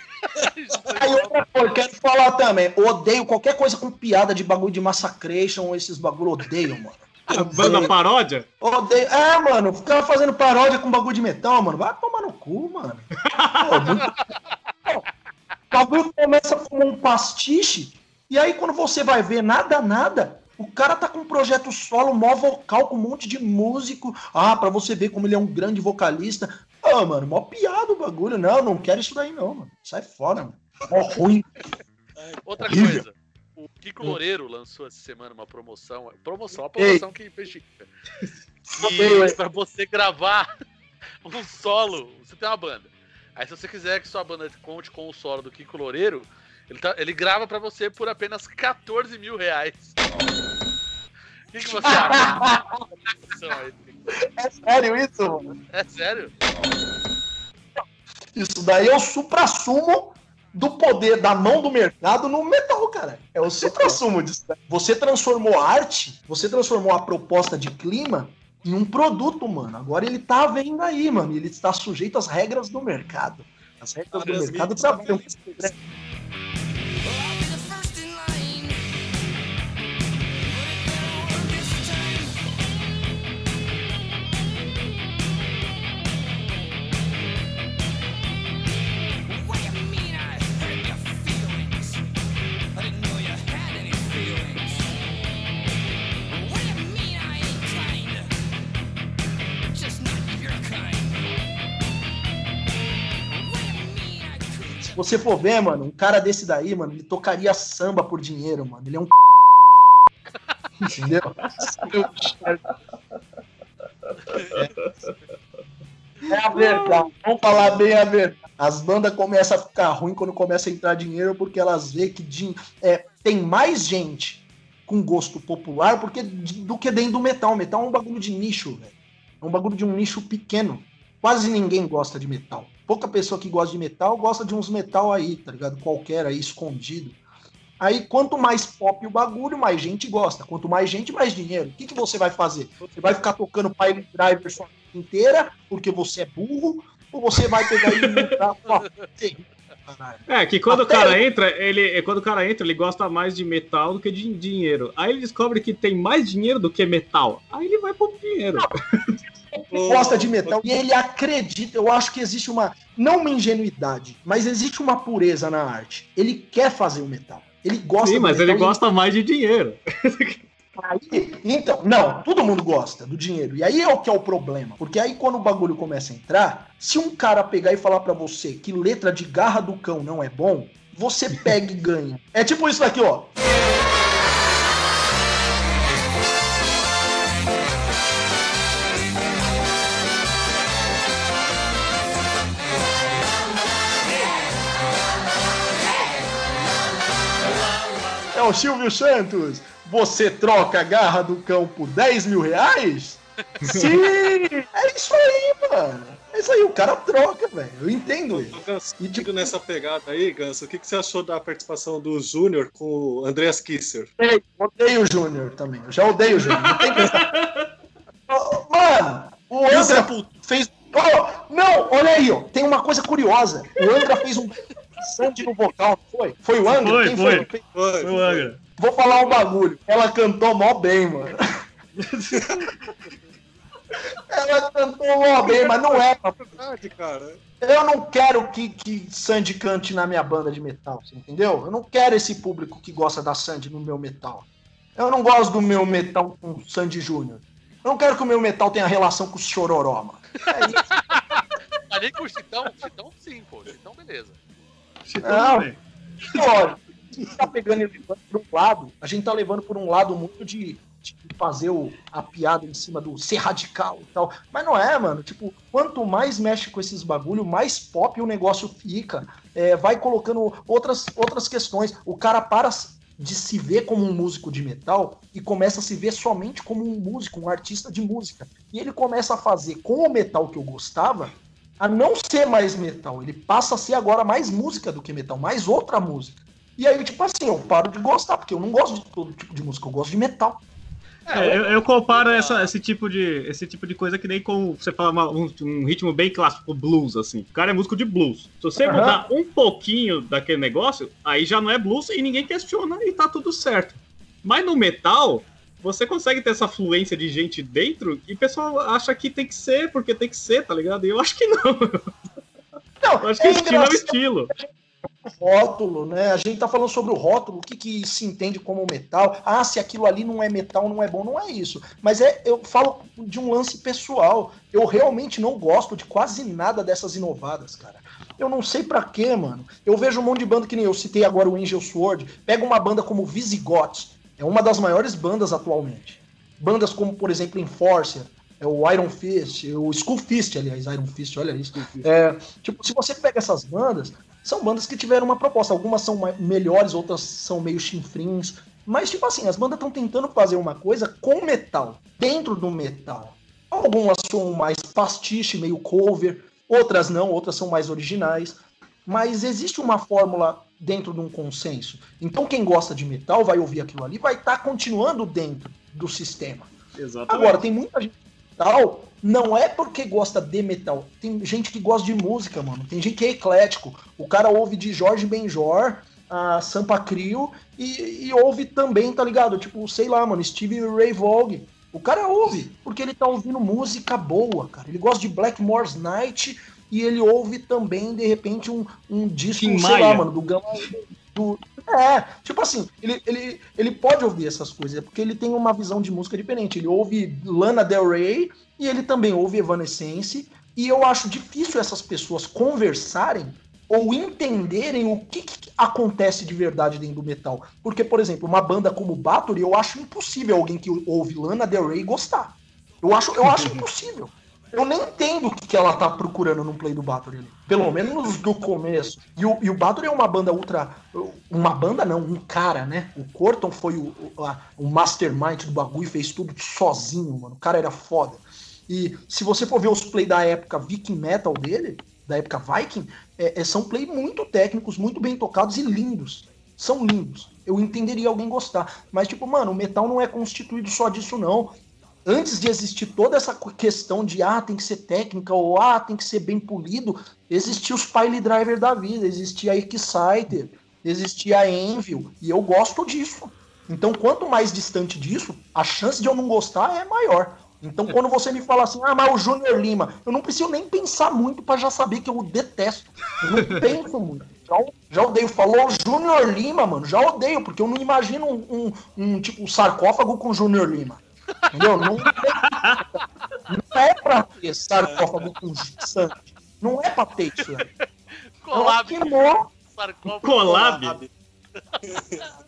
*laughs* Aí outra coisa, quero falar também. Odeio qualquer coisa com piada de bagulho de massacration ou esses bagulho, odeio, mano. *laughs* Banda paródia? Odeio. É, mano, ficava fazendo paródia com bagulho de metal, mano. Vai tomar no cu, mano. Pô, muito... O bagulho começa como um pastiche, e aí quando você vai ver nada, nada, o cara tá com um projeto solo, mó vocal, com um monte de músico. Ah, pra você ver como ele é um grande vocalista. Ah, mano, mó piada o bagulho. Não, não quero isso daí não, mano. Sai fora, mano. Mó ruim. Outra Horrível. coisa. O Kiko Loureiro lançou essa semana uma promoção. Promoção, uma promoção que fez E hein? pra você gravar *laughs* um solo, você tem uma banda. Aí se você quiser que sua banda conte com o solo do Kiko Loureiro, ele, tá- ele grava pra você por apenas 14 mil reais. O que, que você acha? *laughs* É sério isso, mano? É sério? Isso daí é o supra-sumo do poder da mão do mercado no metal, cara. É o supra-sumo disso. Você transformou a arte, você transformou a proposta de clima em um produto, mano. Agora ele tá à venda aí, mano. Ele está sujeito às regras do mercado. As regras do mercado trabalham. Você for ver, mano, um cara desse daí, mano, ele tocaria samba por dinheiro, mano. Ele é um. Entendeu? É a verdade. Vamos falar bem a verdade. As bandas começam a ficar ruim quando começa a entrar dinheiro, porque elas veem que din- é, tem mais gente com gosto popular porque, do que dentro do metal. Metal é um bagulho de nicho, velho. É um bagulho de um nicho pequeno. Quase ninguém gosta de metal. Pouca pessoa que gosta de metal gosta de uns metal aí, tá ligado? Qualquer aí, escondido. Aí, quanto mais pop o bagulho, mais gente gosta. Quanto mais gente, mais dinheiro. O que, que você vai fazer? Você vai ficar tocando Pile Driver sua vida inteira porque você é burro? Ou você vai pegar e *laughs* Ó, *laughs* É, que quando Até o cara eu- entra, ele, é, quando o cara entra, ele gosta mais de metal do que de dinheiro. Aí ele descobre que tem mais dinheiro do que metal. Aí ele vai pro dinheiro. *laughs* Ele gosta de metal e ele acredita. Eu acho que existe uma, não uma ingenuidade, mas existe uma pureza na arte. Ele quer fazer o metal. Ele gosta Sim, mas ele gosta mais de dinheiro. *laughs* Aí, então, não, todo mundo gosta do dinheiro. E aí é o que é o problema. Porque aí quando o bagulho começa a entrar, se um cara pegar e falar pra você que letra de garra do cão não é bom, você pega e ganha. É tipo isso daqui, ó. O Silvio Santos. Você troca a garra do cão por 10 mil reais? *laughs* Sim! É isso aí, mano. É isso aí, o cara troca, velho. Eu entendo. Ganso, E, tipo- nessa pegada aí, Ganso, o que, que você achou da participação do Júnior com o Andreas Kisser? Ei, odeio o Júnior também. Eu já odeio o Júnior. Não tem *laughs* Mano, o André fez. Ô, não, olha aí, ó. Tem uma coisa curiosa. O André fez um Sandy no vocal, foi? Foi o André? Foi, Quem foi. foi? Foi, Foi o Angra. Vou falar um bagulho. Ela cantou mó bem, mano. *laughs* Ela cantou mó bem, mas não é verdade, cara. Eu não quero que, que Sandy cante na minha banda de metal, você entendeu? Eu não quero esse público que gosta da Sandy no meu metal. Eu não gosto do meu metal com Sandy Júnior. Eu não quero que o meu metal tenha relação com o Chororó, mano. É *laughs* isso. Nem com o Chitão, Chitão sim, pô. Chitão, beleza. Não. Lógico, a gente tá pegando e levando por um lado, a gente tá levando por um lado muito de, de fazer o- a piada em cima do ser radical e tal. Mas não é, mano. Tipo, quanto mais mexe com esses bagulho, mais pop o negócio fica. É, vai colocando outras, outras questões. O cara para de se ver como um músico de metal e começa a se ver somente como um músico, um artista de música. E ele começa a fazer com o metal que eu gostava a não ser mais metal. Ele passa a ser agora mais música do que metal, mais outra música. E aí, tipo assim, eu paro de gostar, porque eu não gosto de todo tipo de música, eu gosto de metal. É, eu, eu comparo essa- esse, tipo de, esse tipo de coisa que nem com você fala uma- um, um ritmo bem clássico, blues, assim. O cara é músico de blues. Se você Aham. mudar um pouquinho daquele negócio, aí já não é blues e ninguém questiona e tá tudo certo. Mas no metal, você consegue ter essa fluência de gente dentro e o pessoal acha que tem que ser, porque tem que ser, tá ligado? E eu acho que não. Não, Eu acho que é estilo é o estilo. o rótulo, né? A gente tá falando sobre o rótulo, o que, que se entende como metal. Ah, se aquilo ali não é metal, não é bom, não é isso. Mas é, eu falo de um lance pessoal. Eu realmente não gosto de quase nada dessas inovadas, cara. Eu não sei pra quê, mano. Eu vejo um monte de banda que nem eu citei agora o Angel Sword. Pega uma banda como Visigoth, é uma das maiores bandas atualmente. Bandas como, por exemplo, Enforcer, é o Iron Fist, o Skull Fist, aliás, Iron Fist, olha isso. É, tipo, se você pega essas bandas, são bandas que tiveram uma proposta. Algumas são melhores, outras são meio chinfrins. Mas, tipo assim, as bandas estão tentando fazer uma coisa com metal, dentro do metal. Algumas são mais pastiche, meio cover, outras não, outras são mais originais. Mas existe uma fórmula dentro de um consenso. Então, quem gosta de metal vai ouvir aquilo ali, vai estar continuando dentro do sistema. Exatamente. Agora, tem muita gente metal, não é porque gosta de metal. Tem gente que gosta de música, mano. Tem gente que é eclético. O cara ouve de Jorge Benjor, a Sampa Crio, e, e ouve também, tá ligado? Tipo, sei lá, mano, Steve Ray Vaughan. O cara ouve, porque ele tá ouvindo música boa, cara. Ele gosta de Blackmore's Night e ele ouve também, de repente, um, um disco, Tim sei lá, mano, do Gama. Do, é, tipo assim, ele, ele, ele pode ouvir essas coisas, é porque ele tem uma visão de música diferente. Ele ouve Lana Del Rey e ele também ouve Evanescence. E eu acho difícil essas pessoas conversarem ou entenderem o que, que acontece de verdade dentro do metal. Porque, por exemplo, uma banda como Bathory, eu acho impossível alguém que ouve Lana Del Rey gostar. Eu acho, eu acho *laughs* impossível. Eu nem entendo o que, ela tá procurando num play do Bathory ali. Pelo menos do começo. E o, e o Bathory é uma banda ultra. Uma banda não, um cara, né? O Corton foi o, o, a- o mastermind do bagulho e fez tudo sozinho, mano. O cara era foda. E se você for ver os play da época Viking Metal dele, da época Viking, é- é- são play muito técnicos, muito bem tocados e lindos. São lindos. Eu entenderia alguém gostar. Mas, tipo, mano, o metal não é constituído só disso, não antes de existir toda essa questão de ah, tem que ser técnica ou ah, tem que ser bem polido, existia os pile driver da vida, existia a Exciter, existia a Envil, e eu gosto disso. Então, quanto mais distante disso, a chance de eu não gostar é maior. Então, *laughs* quando você me fala assim, ah, mas o Júnior Lima, eu não preciso nem pensar muito para já saber que eu o detesto. Eu não *laughs* penso muito. Já, já odeio. Falou Júnior Lima, mano, já odeio, porque eu não imagino um, um, um, tipo sarcófago com Júnior Lima. Entendeu? Não, não é pra ter sarcófago com sangue. Não é pra ter isso. Né? É sarcófago. Collab?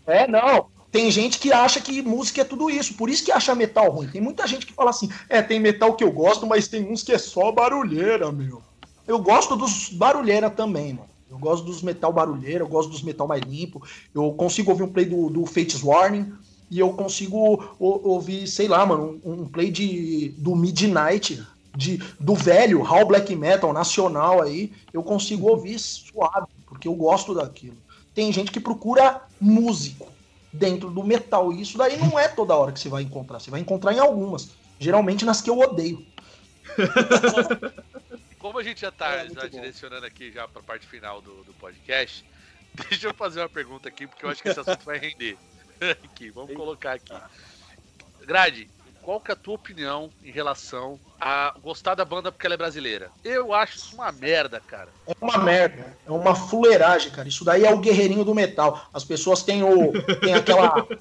É, não. Tem gente que acha que música é tudo isso, por isso que acha metal ruim. Tem muita gente que fala assim: é, tem metal que eu gosto, mas tem uns que é só barulheira, meu. Eu gosto dos barulheira também, mano. Eu gosto dos metal barulheira, eu gosto dos metal mais limpo. Eu consigo ouvir um play do, do Fates Warning e eu consigo ouvir, sei lá, mano, um, um play de, do Midnight, de, do velho How Black Metal nacional aí. Eu consigo ouvir suave, porque eu gosto daquilo. Tem gente que procura músico dentro do metal. E isso daí não é toda hora que você vai encontrar. Você vai encontrar em algumas. Geralmente nas que eu odeio. Como a gente já tá É, já direcionando aqui já pra parte final do, do podcast, *laughs* deixa eu fazer uma pergunta aqui, porque eu acho que esse assunto vai render. *laughs* aqui, vamos colocar aqui. Grade, qual que é a tua opinião em relação a gostar da banda porque ela é brasileira? Eu acho isso uma merda, cara. É uma merda. É uma fuleiragem, cara. Isso daí é o guerreirinho do metal. As pessoas têm o. Tem aquela. *laughs*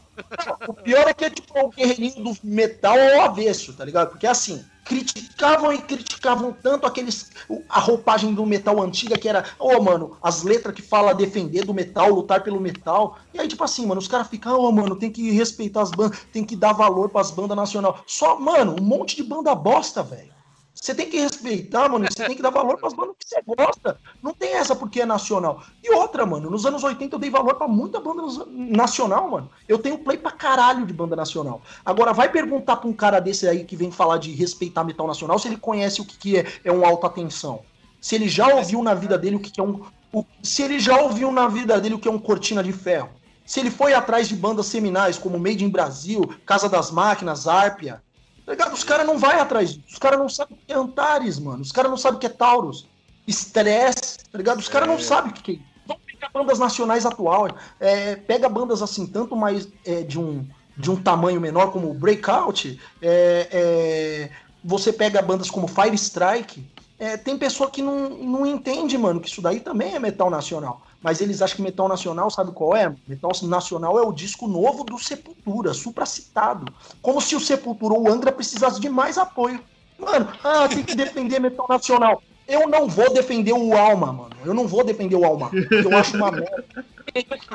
O pior é que é tipo o guerreirinho do metal ao avesso, tá ligado? Porque assim. Criticavam e criticavam tanto aqueles. A roupagem do metal antiga que era. Ô, mano, as letras que fala defender do metal, lutar pelo metal. E aí, tipo assim, mano, os caras ficam, ô, mano, tem que respeitar as bandas, tem que dar valor pras bandas nacional. Só, mano, um monte de banda bosta, velho. Você tem que respeitar, mano. Você tem que dar valor pras bandas que você gosta. Não tem essa porque é nacional. E outra, mano, nos anos 80 eu dei valor pra muita banda nacional, mano. Eu tenho play pra caralho de banda nacional. Agora, vai perguntar pra um cara desse aí que vem falar de respeitar metal nacional se ele conhece o que, que é, é um alta tensão. Se ele já ouviu na vida dele o que, que é um. o- se ele já ouviu na vida dele o que é um cortina de ferro. Se ele foi atrás de bandas seminais como Made in Brasil, Casa das Máquinas, Arpia. Tá ligado? Os caras não vai atrás disso. Os caras não sabem o que é Antares, mano. Os caras não sabem o que é Taurus. Estresse, tá ligado? Os caras não sabem o que é. Vamos pegar bandas nacionais atuais. É, pega bandas assim, tanto mais é, de, um, de um tamanho menor, como o Breakout. é, é, você pega bandas como Fire Strike. é, tem pessoa que não, não entende, mano, que isso daí também é metal nacional. Mas eles acham que metal nacional, sabe qual é? Metal nacional é o disco novo do Sepultura, supracitado. Como se o Sepultura ou o Angra precisasse de mais apoio. Mano, ah, tem que defender metal nacional. Eu não vou defender o Alma, mano. Eu não vou defender o Alma. Eu acho uma merda.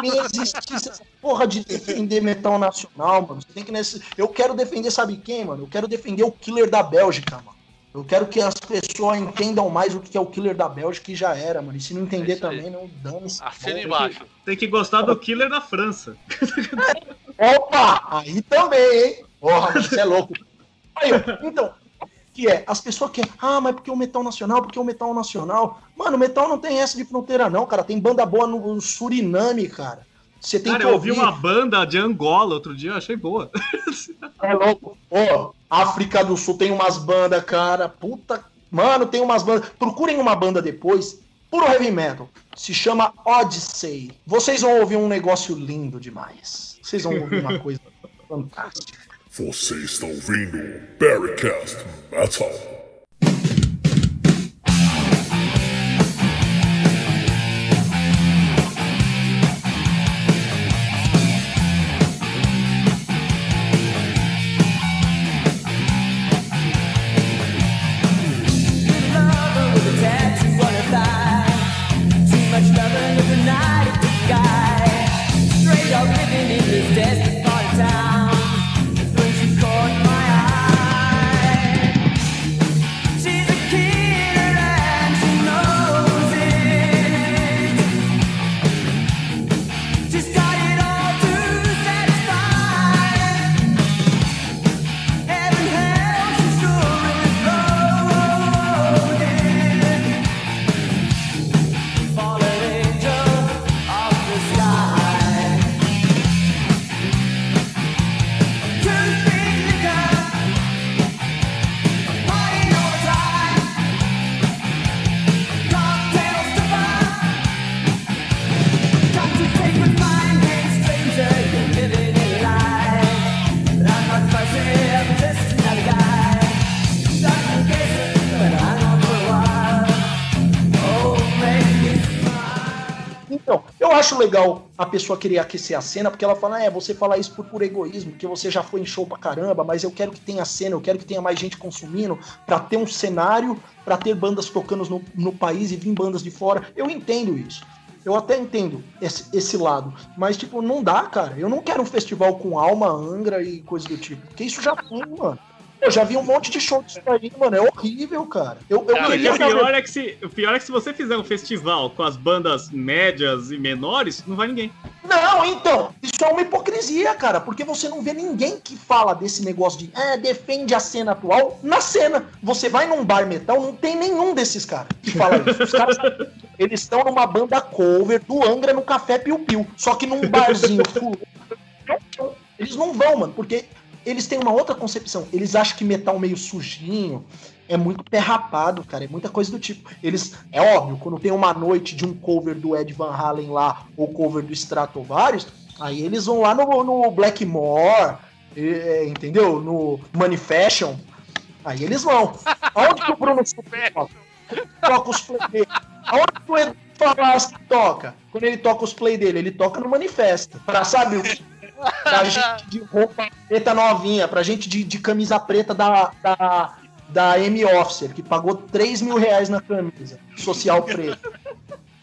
Nem existe essa porra de defender metal nacional, mano. Você tem que nesse... Eu quero defender, sabe quem, mano? Eu quero defender o killer da Bélgica, mano. Eu quero que as pessoas entendam mais o que é o killer da Bélgica e já era, mano. E se não entender É isso aí. também, não dane-se. Assina embaixo. Tem que gostar do Killer da França. Opa! Aí também, hein? Porra, você é louco. Aí, então, o que é? As pessoas querem, ah, mas porque o metal nacional, porque o metal nacional. Mano, o metal não tem essa de fronteira, não, cara. Tem banda boa no Suriname, cara. Você tem Cara, que eu ouvi ouvir. uma banda de Angola outro dia, eu achei boa. É louco. Pô, África do Sul tem umas bandas, cara. Puta. Mano, tem umas bandas. Procurem uma banda depois. Puro heavy metal. Se chama Odyssey. Vocês vão ouvir um negócio lindo demais. Vocês vão ouvir uma *laughs* coisa fantástica. Você está ouvindo Barricast Metal. Acho legal a pessoa querer aquecer a cena, porque ela fala, é, você fala isso por puro egoísmo, porque você já foi em show pra caramba, mas eu quero que tenha cena, eu quero que tenha mais gente consumindo, pra ter um cenário, pra ter bandas tocando no, no país e vir bandas de fora. Eu entendo isso. Eu até entendo esse, esse lado. Mas, tipo, não dá, cara. Eu não quero um festival com alma, Angra e coisa do tipo. Porque isso já foi, mano. Eu já vi um monte de show disso aí, mano. É horrível, cara. Eu, eu queria o pior, é que se, o pior é que se você fizer um festival com as bandas médias e menores, não vai ninguém. Não, então, isso é uma hipocrisia, cara, porque você não vê ninguém que fala desse negócio de é, defende a cena atual na cena. Você vai num bar metal, não tem nenhum desses caras que fala isso. Os caras, *laughs* eles estão numa banda cover do Angra no Café Piu Piu, só que num barzinho. *laughs* Eles não vão, mano, porque eles têm uma outra concepção. Eles acham que metal meio sujinho, é muito pé rapado, cara. É muita coisa do tipo. Eles. É óbvio, quando tem uma noite de um cover do Ed Van Halen lá, ou cover do Stratovarius, aí eles vão lá no, no Blackmore, é, entendeu? No Manifestation. Aí eles vão. Aonde que o Bruno *laughs* toca? Toca os play dele. Aonde que o Edu Falaschi toca? Quando ele toca os play dele, ele toca no Manifesto. Pra, sabe, pra gente de roupa preta novinha, pra gente de, de camisa preta da, da, da M Officer, que pagou 3 mil reais na camisa, social preta.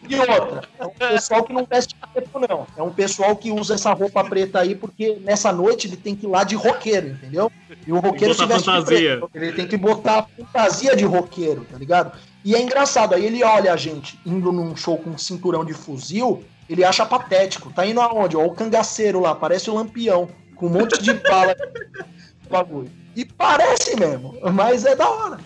E outra, é um pessoal que não veste preto, não. É um pessoal que usa essa roupa preta aí porque nessa noite ele tem que ir lá de roqueiro, entendeu? E o roqueiro se veste fantasia. preto. Ele tem que botar a fantasia de roqueiro, tá ligado? E é engraçado, aí ele olha a gente indo num show com um cinturão de fuzil, ele acha patético. Tá indo aonde? Ó, o cangaceiro lá, parece o lampião, com um monte de bala bagulho. E parece mesmo, mas é da hora.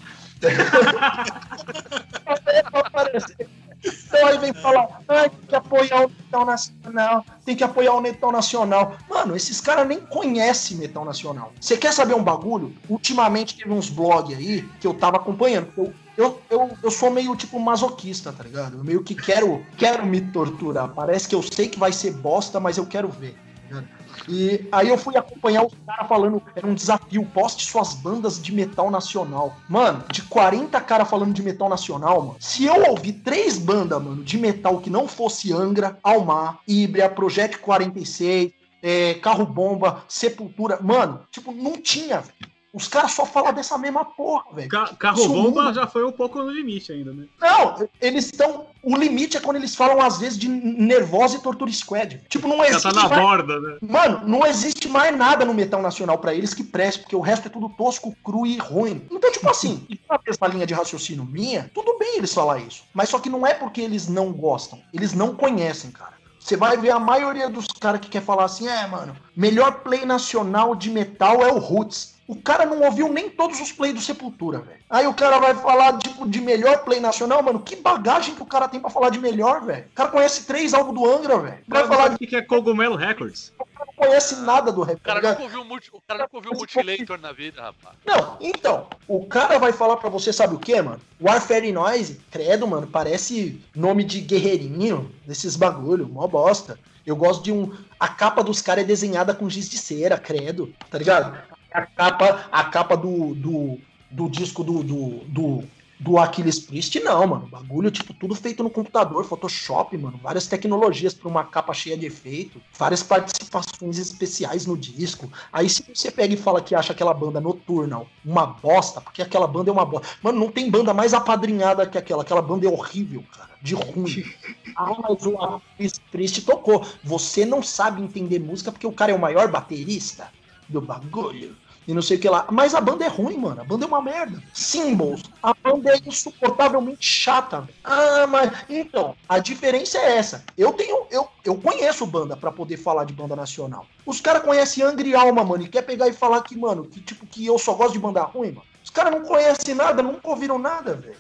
Então aí vem falar, ai, tem que apoiar o metal nacional, tem que apoiar o metal nacional. Mano, esses caras nem conhecem metal nacional. Você quer saber um bagulho? Ultimamente teve uns blogs aí que eu tava acompanhando. Eu, eu, eu, eu sou meio tipo masoquista, tá ligado? Eu meio que quero, quero me torturar. Parece que eu sei que vai ser bosta, mas eu quero ver. tá? E aí eu fui acompanhar os caras falando, era um desafio, poste suas bandas de metal nacional. Mano, de 40 caras falando de metal nacional, mano, se eu ouvir três bandas, mano, de metal que não fosse Angra, Almar, Ibria, Project 46, é, Carro Bomba, Sepultura, mano, tipo, não tinha, velho. Os caras só falam dessa mesma porra, velho. Ca- Carro bomba já foi um pouco no limite ainda, né? Não, eles estão. O limite é quando eles falam, às vezes, de Nervosa e Tortura Squad. Tipo, não Já existe. tá na mais- borda, né? Mano, não existe mais nada no metal nacional pra eles que preste, porque o resto é tudo tosco, cru e ruim. Então, tipo assim, *laughs* na mesma linha de raciocínio minha, tudo bem eles falar isso. Mas só que não é porque eles não gostam, eles não conhecem, cara. Você vai ver a maioria dos caras que quer falar assim, é, mano, melhor play nacional de metal é o Roots. O cara não ouviu nem todos os plays do Sepultura, velho. Aí o cara vai falar, tipo, de melhor play nacional, mano. Que bagagem que o cara tem pra falar de melhor, velho? O cara conhece três álbuns do Angra, velho. O Vai cara falar de o que é Cogumelo Records. não conhece nada do rap. O cara tá nunca ouviu, multi- o cara nunca ouviu Multilator na vida, rapaz. Não, então, o cara vai falar pra você, sabe o que, mano? Warfare Noise, credo, mano, parece nome de guerreirinho, desses bagulho, mó bosta. Eu gosto de um. A capa dos caras é desenhada com giz de cera, credo, tá ligado? A capa, a capa do, do, do disco do, do, do, do Aquiles Priest, não, mano. Bagulho, tipo, tudo feito no computador, Photoshop, mano. Várias tecnologias pra uma capa cheia de efeito, várias participações especiais no disco. Aí se você pega e fala que acha aquela banda Nocturnal uma bosta, porque aquela banda é uma bosta. Mano, não tem banda mais apadrinhada que aquela. Aquela banda é horrível, cara. De ruim. *laughs* Ah, mas o Aquiles Priest tocou. Você não sabe entender música porque o cara é o maior baterista do bagulho e não sei o que lá. Mas a banda é ruim, mano. A banda é uma merda. Symbols. A banda é insuportavelmente chata. Ah, mas. Então, a diferença é essa. Eu tenho. Eu, eu conheço banda pra poder falar de banda nacional. Os caras conhecem Angra e Alma, mano. E quer pegar e falar que, mano, que tipo, que eu só gosto de banda ruim, mano. Os caras não conhecem nada, nunca ouviram nada, velho.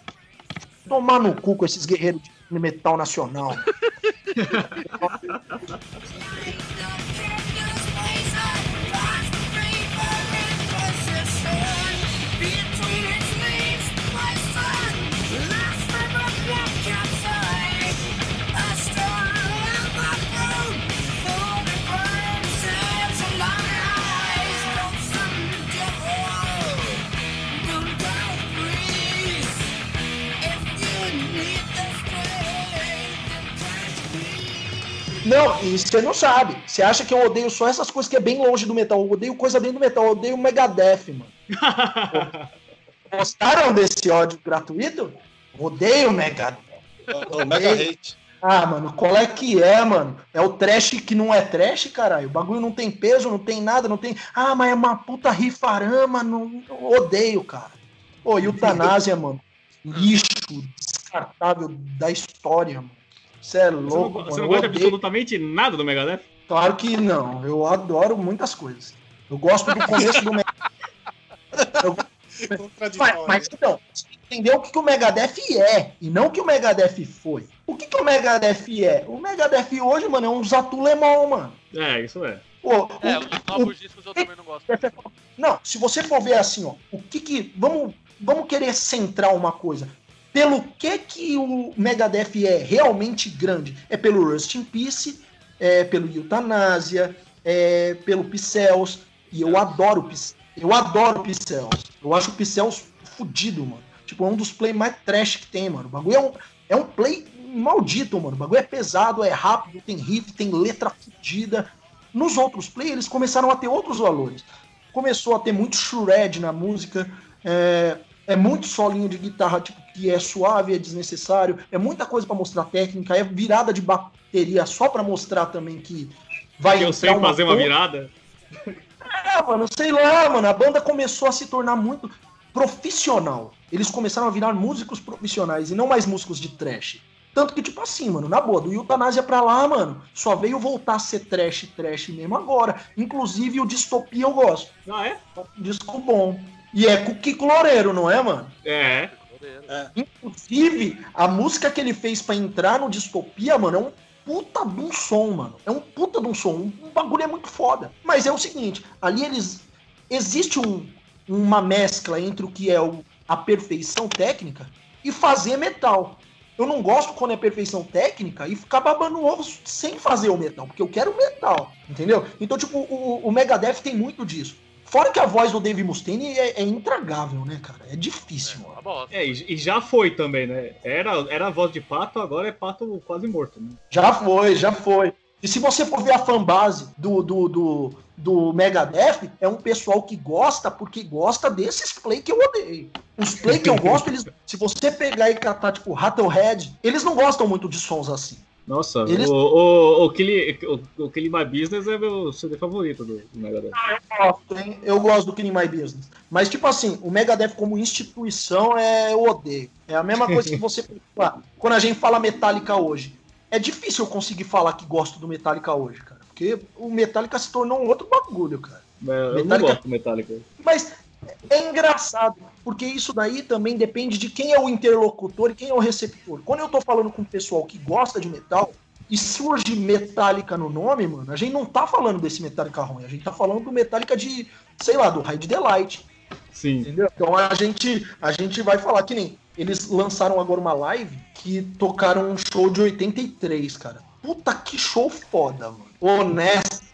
Tomar no cu com esses guerreiros de metal nacional. *laughs* Não, e você não sabe. Você acha que eu odeio só essas coisas que é bem longe do metal. Eu odeio coisa dentro do metal. Eu odeio Megadeth, mano. *laughs* Gostaram desse ódio gratuito? Odeio Megadeth. O, o Mega Hate. Ah, mano, qual é que é, mano? É o trash que não é trash, caralho. O bagulho não tem peso, não tem nada, não tem. Ah, mas é uma puta rifarama, não. eu Odeio, cara. Ô, eutanásia, mano. Lixo descartável da história, mano. Você é Você não, louco, você mano. não Eu gosta de odeio. absolutamente nada do Megadeth? Claro que não. Eu adoro muitas coisas. Eu gosto do começo do Megadeth. Mas, Contraditório. mas então, você entendeu o que, que o Megadeth é e não o que o Megadeth foi. O que, que o Megadeth é? O Megadeth hoje, mano, é um Zatulemon, mano. É, isso é. Pô, É, o- os novos discos eu também não gosto. Não, se você for ver assim, ó, o que que. Vamos, vamos querer centrar uma coisa. Pelo que que o Megadeth é realmente grande? É pelo Rust in Peace, é pelo Eutanásia, é pelo Pixels. E eu adoro Pixels. Eu adoro Pixels. Eu acho o Pixels fudido, mano. Tipo, é um dos play mais trash que tem, mano. O bagulho é um, é um play maldito, mano. O bagulho é pesado, é rápido, tem riff, tem letra fudida. Nos outros play, eles começaram a ter outros valores. Começou a ter muito shred na música, é, é muito solinho de guitarra, tipo, que é suave, é desnecessário, é muita coisa pra mostrar técnica, é virada de bateria só pra mostrar também que vai Que eu sei entrar fazer uma virada. É, mano, sei lá, mano. A banda começou a se tornar muito profissional. Eles começaram a virar músicos profissionais e não mais músicos de trash. Tanto que, tipo assim, mano, na boa, do Eutanásia pra lá, mano, só veio voltar a ser trash, trash mesmo agora. Inclusive o Distopia eu gosto. Ah, é? Disco bom. E é com o Kiko Loureiro, não é, mano? É. Inclusive, a música que ele fez pra entrar no Distopia, mano, é um puta de um som, mano. É um puta de um som. Um, um bagulho é muito foda. Mas é o seguinte, ali eles. Existe um, uma mescla entre o que é o, a perfeição técnica e fazer metal. Eu não gosto quando é perfeição técnica e ficar babando ovo sem fazer o metal, porque eu quero metal, entendeu? Então, tipo, o, o Megadeth tem muito disso. Fora que a voz do Dave Mustaine é, é intragável, né, cara? É difícil, mano. Uma bosta. É, e e já foi também, né? Era, era a voz de pato, agora é pato quase morto, né? Já foi, já foi. E se você for ver a fanbase do, do, do, do Megadeth, é um pessoal que gosta porque gosta desses play que eu odeio. Os play que eu *laughs* gosto, eles, se você pegar e catar, tipo, Rattlehead, eles não gostam muito de sons assim. Nossa, Eles- o, o, o, Killing, o, o Killing My Business é meu CD favorito do, do Megadeth. gosto, hein? Eu gosto do Killing My Business. Mas, tipo assim, o Megadeth como instituição é eu odeio. É a mesma coisa que você. *laughs* Ah, Quando a gente fala Metallica hoje, é difícil eu conseguir falar que gosto do Metallica hoje, cara. Porque o Metallica se tornou um outro bagulho, cara. Mas Eu não Metallica- gosto do Metallica. Mas é engraçado, porque isso daí também depende de quem é o interlocutor e quem é o receptor. Quando eu tô falando com o pessoal que gosta de metal e surge Metallica no nome, mano, a gente não tá falando desse Metallica ruim, a gente tá falando do Metallica de, sei lá, do Ride Delight, Sim. entendeu? Então a gente, a gente vai falar que nem eles lançaram agora uma live que tocaram um show de 83, cara. Puta que show foda, mano. Honesto.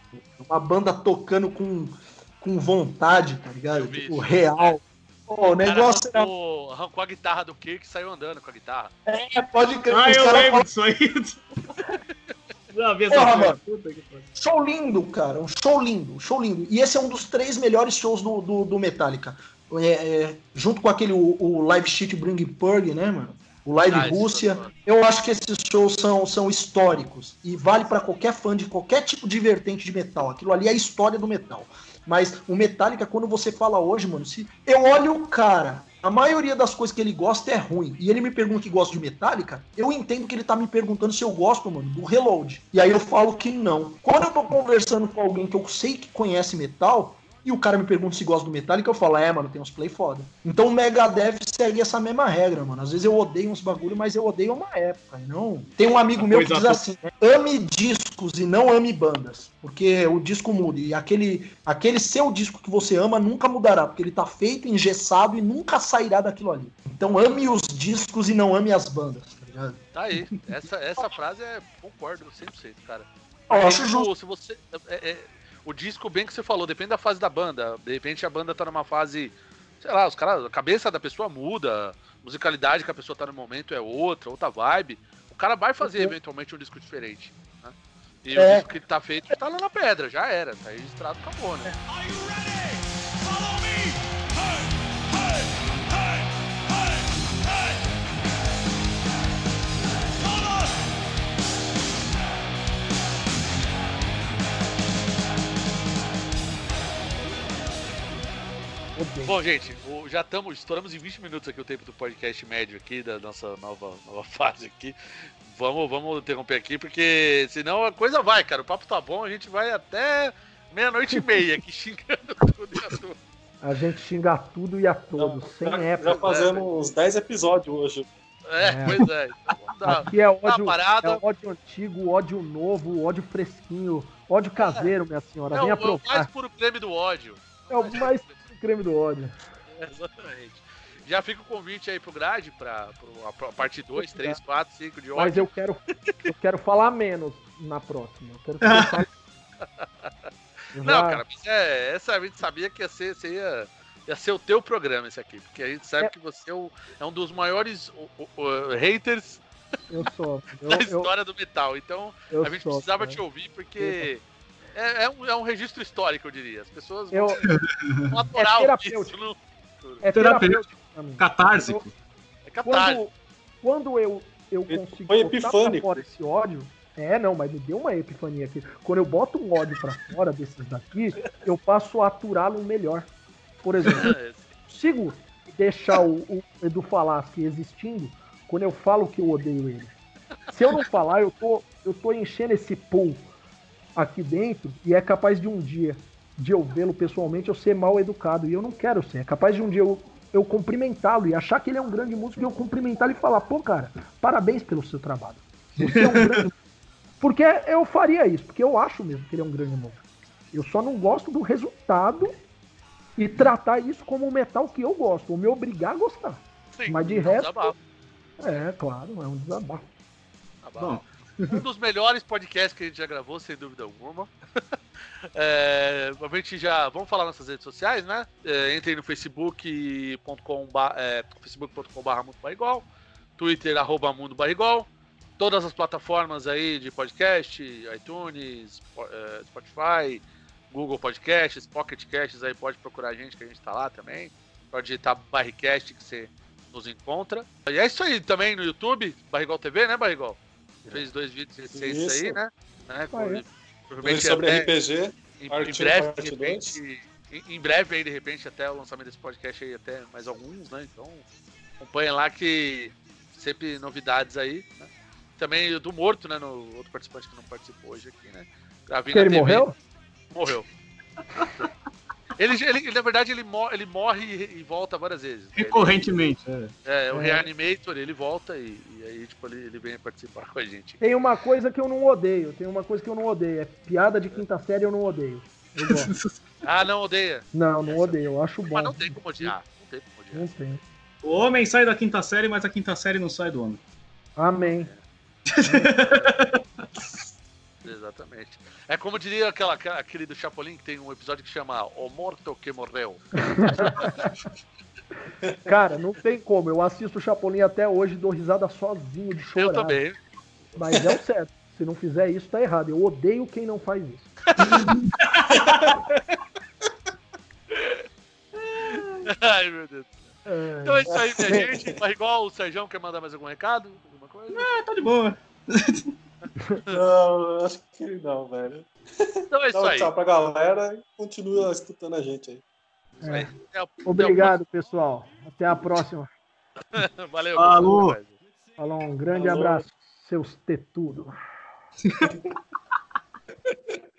Uma banda tocando com, com vontade, tá ligado? Tipo, isso. real. Pô, o cara negócio era. arrancou, arrancou a guitarra do Kirk e saiu andando com a guitarra. É, pode crer. Ah, eu lembro disso aí. *laughs* Essa Porra, mano. Show lindo, cara. Um show lindo, um show lindo. E esse é um dos três melhores shows do, do, do Metallica. É, é, junto com aquele o, o Live Shit Bring Purg, né, mano? O Live Ah, esse Rússia. Eu acho que esses shows são, são históricos. E vale pra qualquer fã de qualquer tipo de vertente de metal. Aquilo ali é a história do metal. Mas o Metallica, quando você fala hoje, mano, se eu olho o cara, a maioria das coisas que ele gosta é ruim, e ele me pergunta que gosta de Metallica, eu entendo que ele tá me perguntando se eu gosto, mano, do Reload. E aí eu falo que não. Quando eu tô conversando com alguém que eu sei que conhece metal, e o cara me pergunta se gosta do Metallica, eu falo, é, mano, tem uns play foda. Então o Megadeth segue essa mesma regra, mano. Às vezes eu odeio uns bagulho, mas eu odeio uma época. e Não. Tem um amigo A meu que diz assim, né, ame discos e não ame bandas. Porque o disco muda. E aquele, aquele seu disco que você ama nunca mudará, porque ele tá feito, engessado e nunca sairá daquilo ali. Então ame os discos e não ame as bandas, tá ligado? Tá aí. Essa, essa frase é. Concordo 100%, cara. Eu acho Aí, justo. tipo, Se você. é- é- o disco, bem que você falou, depende da fase da banda. De repente a banda tá numa fase. Sei lá, os caras. A cabeça da pessoa muda. A musicalidade que a pessoa tá no momento é outra, outra vibe. O cara vai fazer Uhum. eventualmente um disco diferente. Né? E É. o disco que tá feito tá lá na pedra, já era. Tá registrado, acabou, né? Are Odeio. Bom, gente, o- já estamos, estouramos em 20 minutos aqui o tempo do podcast médio aqui, da nossa nova, nova *laughs* fase aqui. Vamos, vamos interromper aqui, porque senão a coisa vai, cara. O papo tá bom, a gente vai até meia-noite e meia aqui *laughs* xingando tudo e a tudo. A gente xinga tudo e a todos, sem já, época. já fazemos uns 10 episódios hoje. É, É. pois é. Então, dar- Aqui é ódio, parada. é ódio antigo, ódio novo, ódio fresquinho, ódio caseiro, minha senhora. é, o, é o mais puro creme do ódio. É o mais creme do ódio. Exatamente. Já fica o convite aí pro grade pra, pra, a parte 2, 3, 4, 5 de ódio. Mas eu quero, eu quero falar menos na próxima. Eu quero que *laughs* Eu Não, já- cara, mas é, essa a gente sabia que ia ser, ia, ia ser o teu programa esse aqui, porque a gente sabe É. que você é, o- é um dos maiores o- o- o- haters Eu sou. *laughs* Eu, da eu, história do metal. Então eu a gente sou, precisava cara. te ouvir porque é, é um, é um registro histórico, eu diria. As pessoas Eu, vão, vão *laughs* adorar é isso. terapêutico. No... é Terapêutico. Catársico. É capaz. Quando, quando eu, eu Foi consigo botar pra epifânico. fora esse ódio. É, não, mas me deu uma epifania aqui. Quando eu boto um ódio pra fora desses daqui, eu passo a aturá-lo melhor. Por exemplo, *laughs* consigo deixar o, o Edu Falaschi existindo quando eu falo que eu odeio ele. Se eu não falar, eu tô, eu tô enchendo esse pool aqui dentro e é capaz de um dia de eu vê-lo pessoalmente eu ser mal educado. E eu não quero ser. É capaz de um dia eu, eu cumprimentá-lo e achar que ele é um grande músico e eu cumprimentá-lo e falar, pô, cara, parabéns pelo seu trabalho. Você é um grande *laughs* Porque eu faria isso, porque eu acho mesmo que ele é um grande músico. Eu só não gosto do resultado e tratar isso como um metal que eu gosto, ou me obrigar a gostar. Sim, mas de um resto- desabafo, É, claro, é um desabafo. desabafo. Bom, Um dos melhores podcasts que a gente já gravou, sem dúvida alguma. *laughs* É, a gente já. Vamos falar nossas redes sociais, né? É, entrem no facebook.com é, facebook.com.br Mundo Barrigol, Twitter, arroba Mundo Barrigol, todas as plataformas aí de podcast, iTunes, é, Spotify, Google Podcasts, Pocket Casts, aí pode procurar a gente que a gente tá lá também. Pode digitar Barricast que você nos encontra. E é isso aí também no YouTube, Barrigol TV, né, Barrigol? Fez dois vídeos recentes Isso. aí, né? né? Ah, é. Dois sobre até- RPG. em, em breve, de repente, em, em breve aí, de repente, até o lançamento desse podcast aí, até mais alguns, né? Então, acompanhem lá que sempre novidades aí, né? Também o do Morto, né? No outro participante que não participou hoje aqui, né? Gravei Que ele TV. morreu? Morreu. *laughs* ele, ele, na verdade, ele, mo- ele morre e, e volta várias vezes. né? Ele- recorrentemente. é. é, o É. Reanimator, ele volta e, e aí, tipo, ele, ele vem participar com a gente. Tem uma coisa que eu não odeio, tem uma coisa que eu não odeio. É piada de quinta série eu não odeio. Eu. *laughs* Ah, não, odeia. Não, não odeio, eu acho bom. Mas não tem como odiar. Não tem como odiar. Não tem. O homem sai da quinta série, mas a quinta série não sai do homem. Amém. *laughs* Exatamente. É como diria aquela, aquela- aquele do Chapolin que tem um episódio que chama O Morto que Morreu. *laughs* Cara, não tem como. Eu assisto o Chapolin até hoje e dou risada sozinho de chorar. Eu também. Mas é o certo. Se não fizer isso, tá errado. Eu odeio quem não faz isso. *laughs* Ai, meu Deus. É, Então é isso aí, minha gente. Mas igual o Sérgio quer mandar mais algum recado? Alguma coisa? Ah, tá de boa. Não, acho que não, velho. Então é isso um aí. tchau pra galera e continua escutando a gente aí. Isso aí. Até a- Obrigado, pessoal. Até a próxima. *laughs* Valeu. Falou. Falou, um grande Falou. abraço, seus tetudos. *laughs*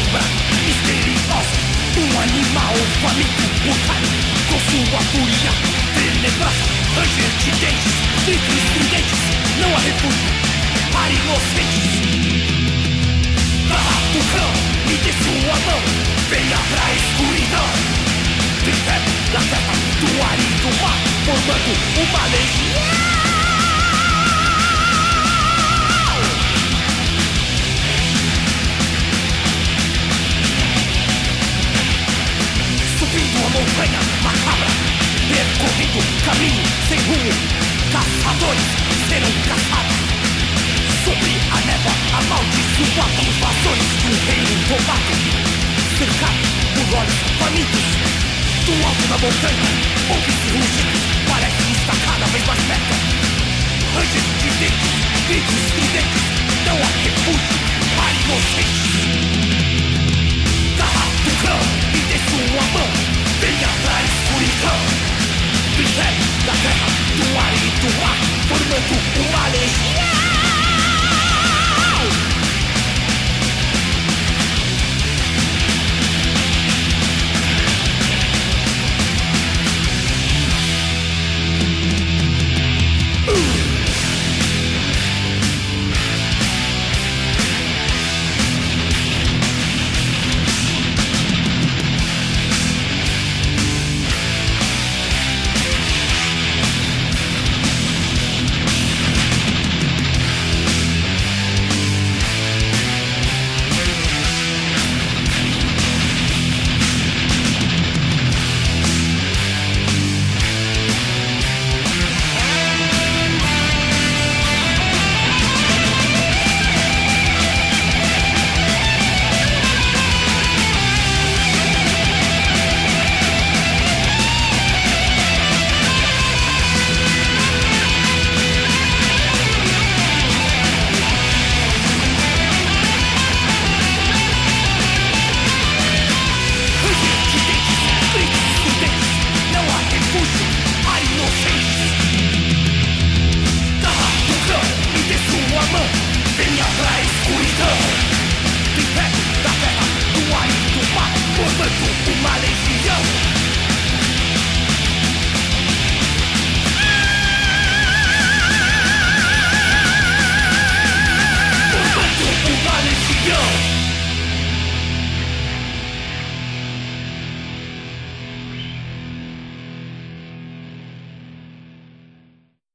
sombra misteriosa Um animal faminto mortal Com sua fúria tenebrosa Ranger de dentes, gritos estridentes Não há refúgio para inocentes Barra do cão, me dê sua mão Venha pra escuridão De febre formando uma legião. Subindo a montanha macabra, percorrendo caminho sem rumo, caçadores serão caçados. Sobre a névoa amaldiçoada, os vazões do reino tomado, cercado por olhos famintos. Do alto da montanha, ouve-se rugidos, parece estar cada vez mais perto. Ranges de dentes, gritos estridentes, não há refúgio para inocentes. bizet Da zerra, duari, duak, formetu, umale, yeah!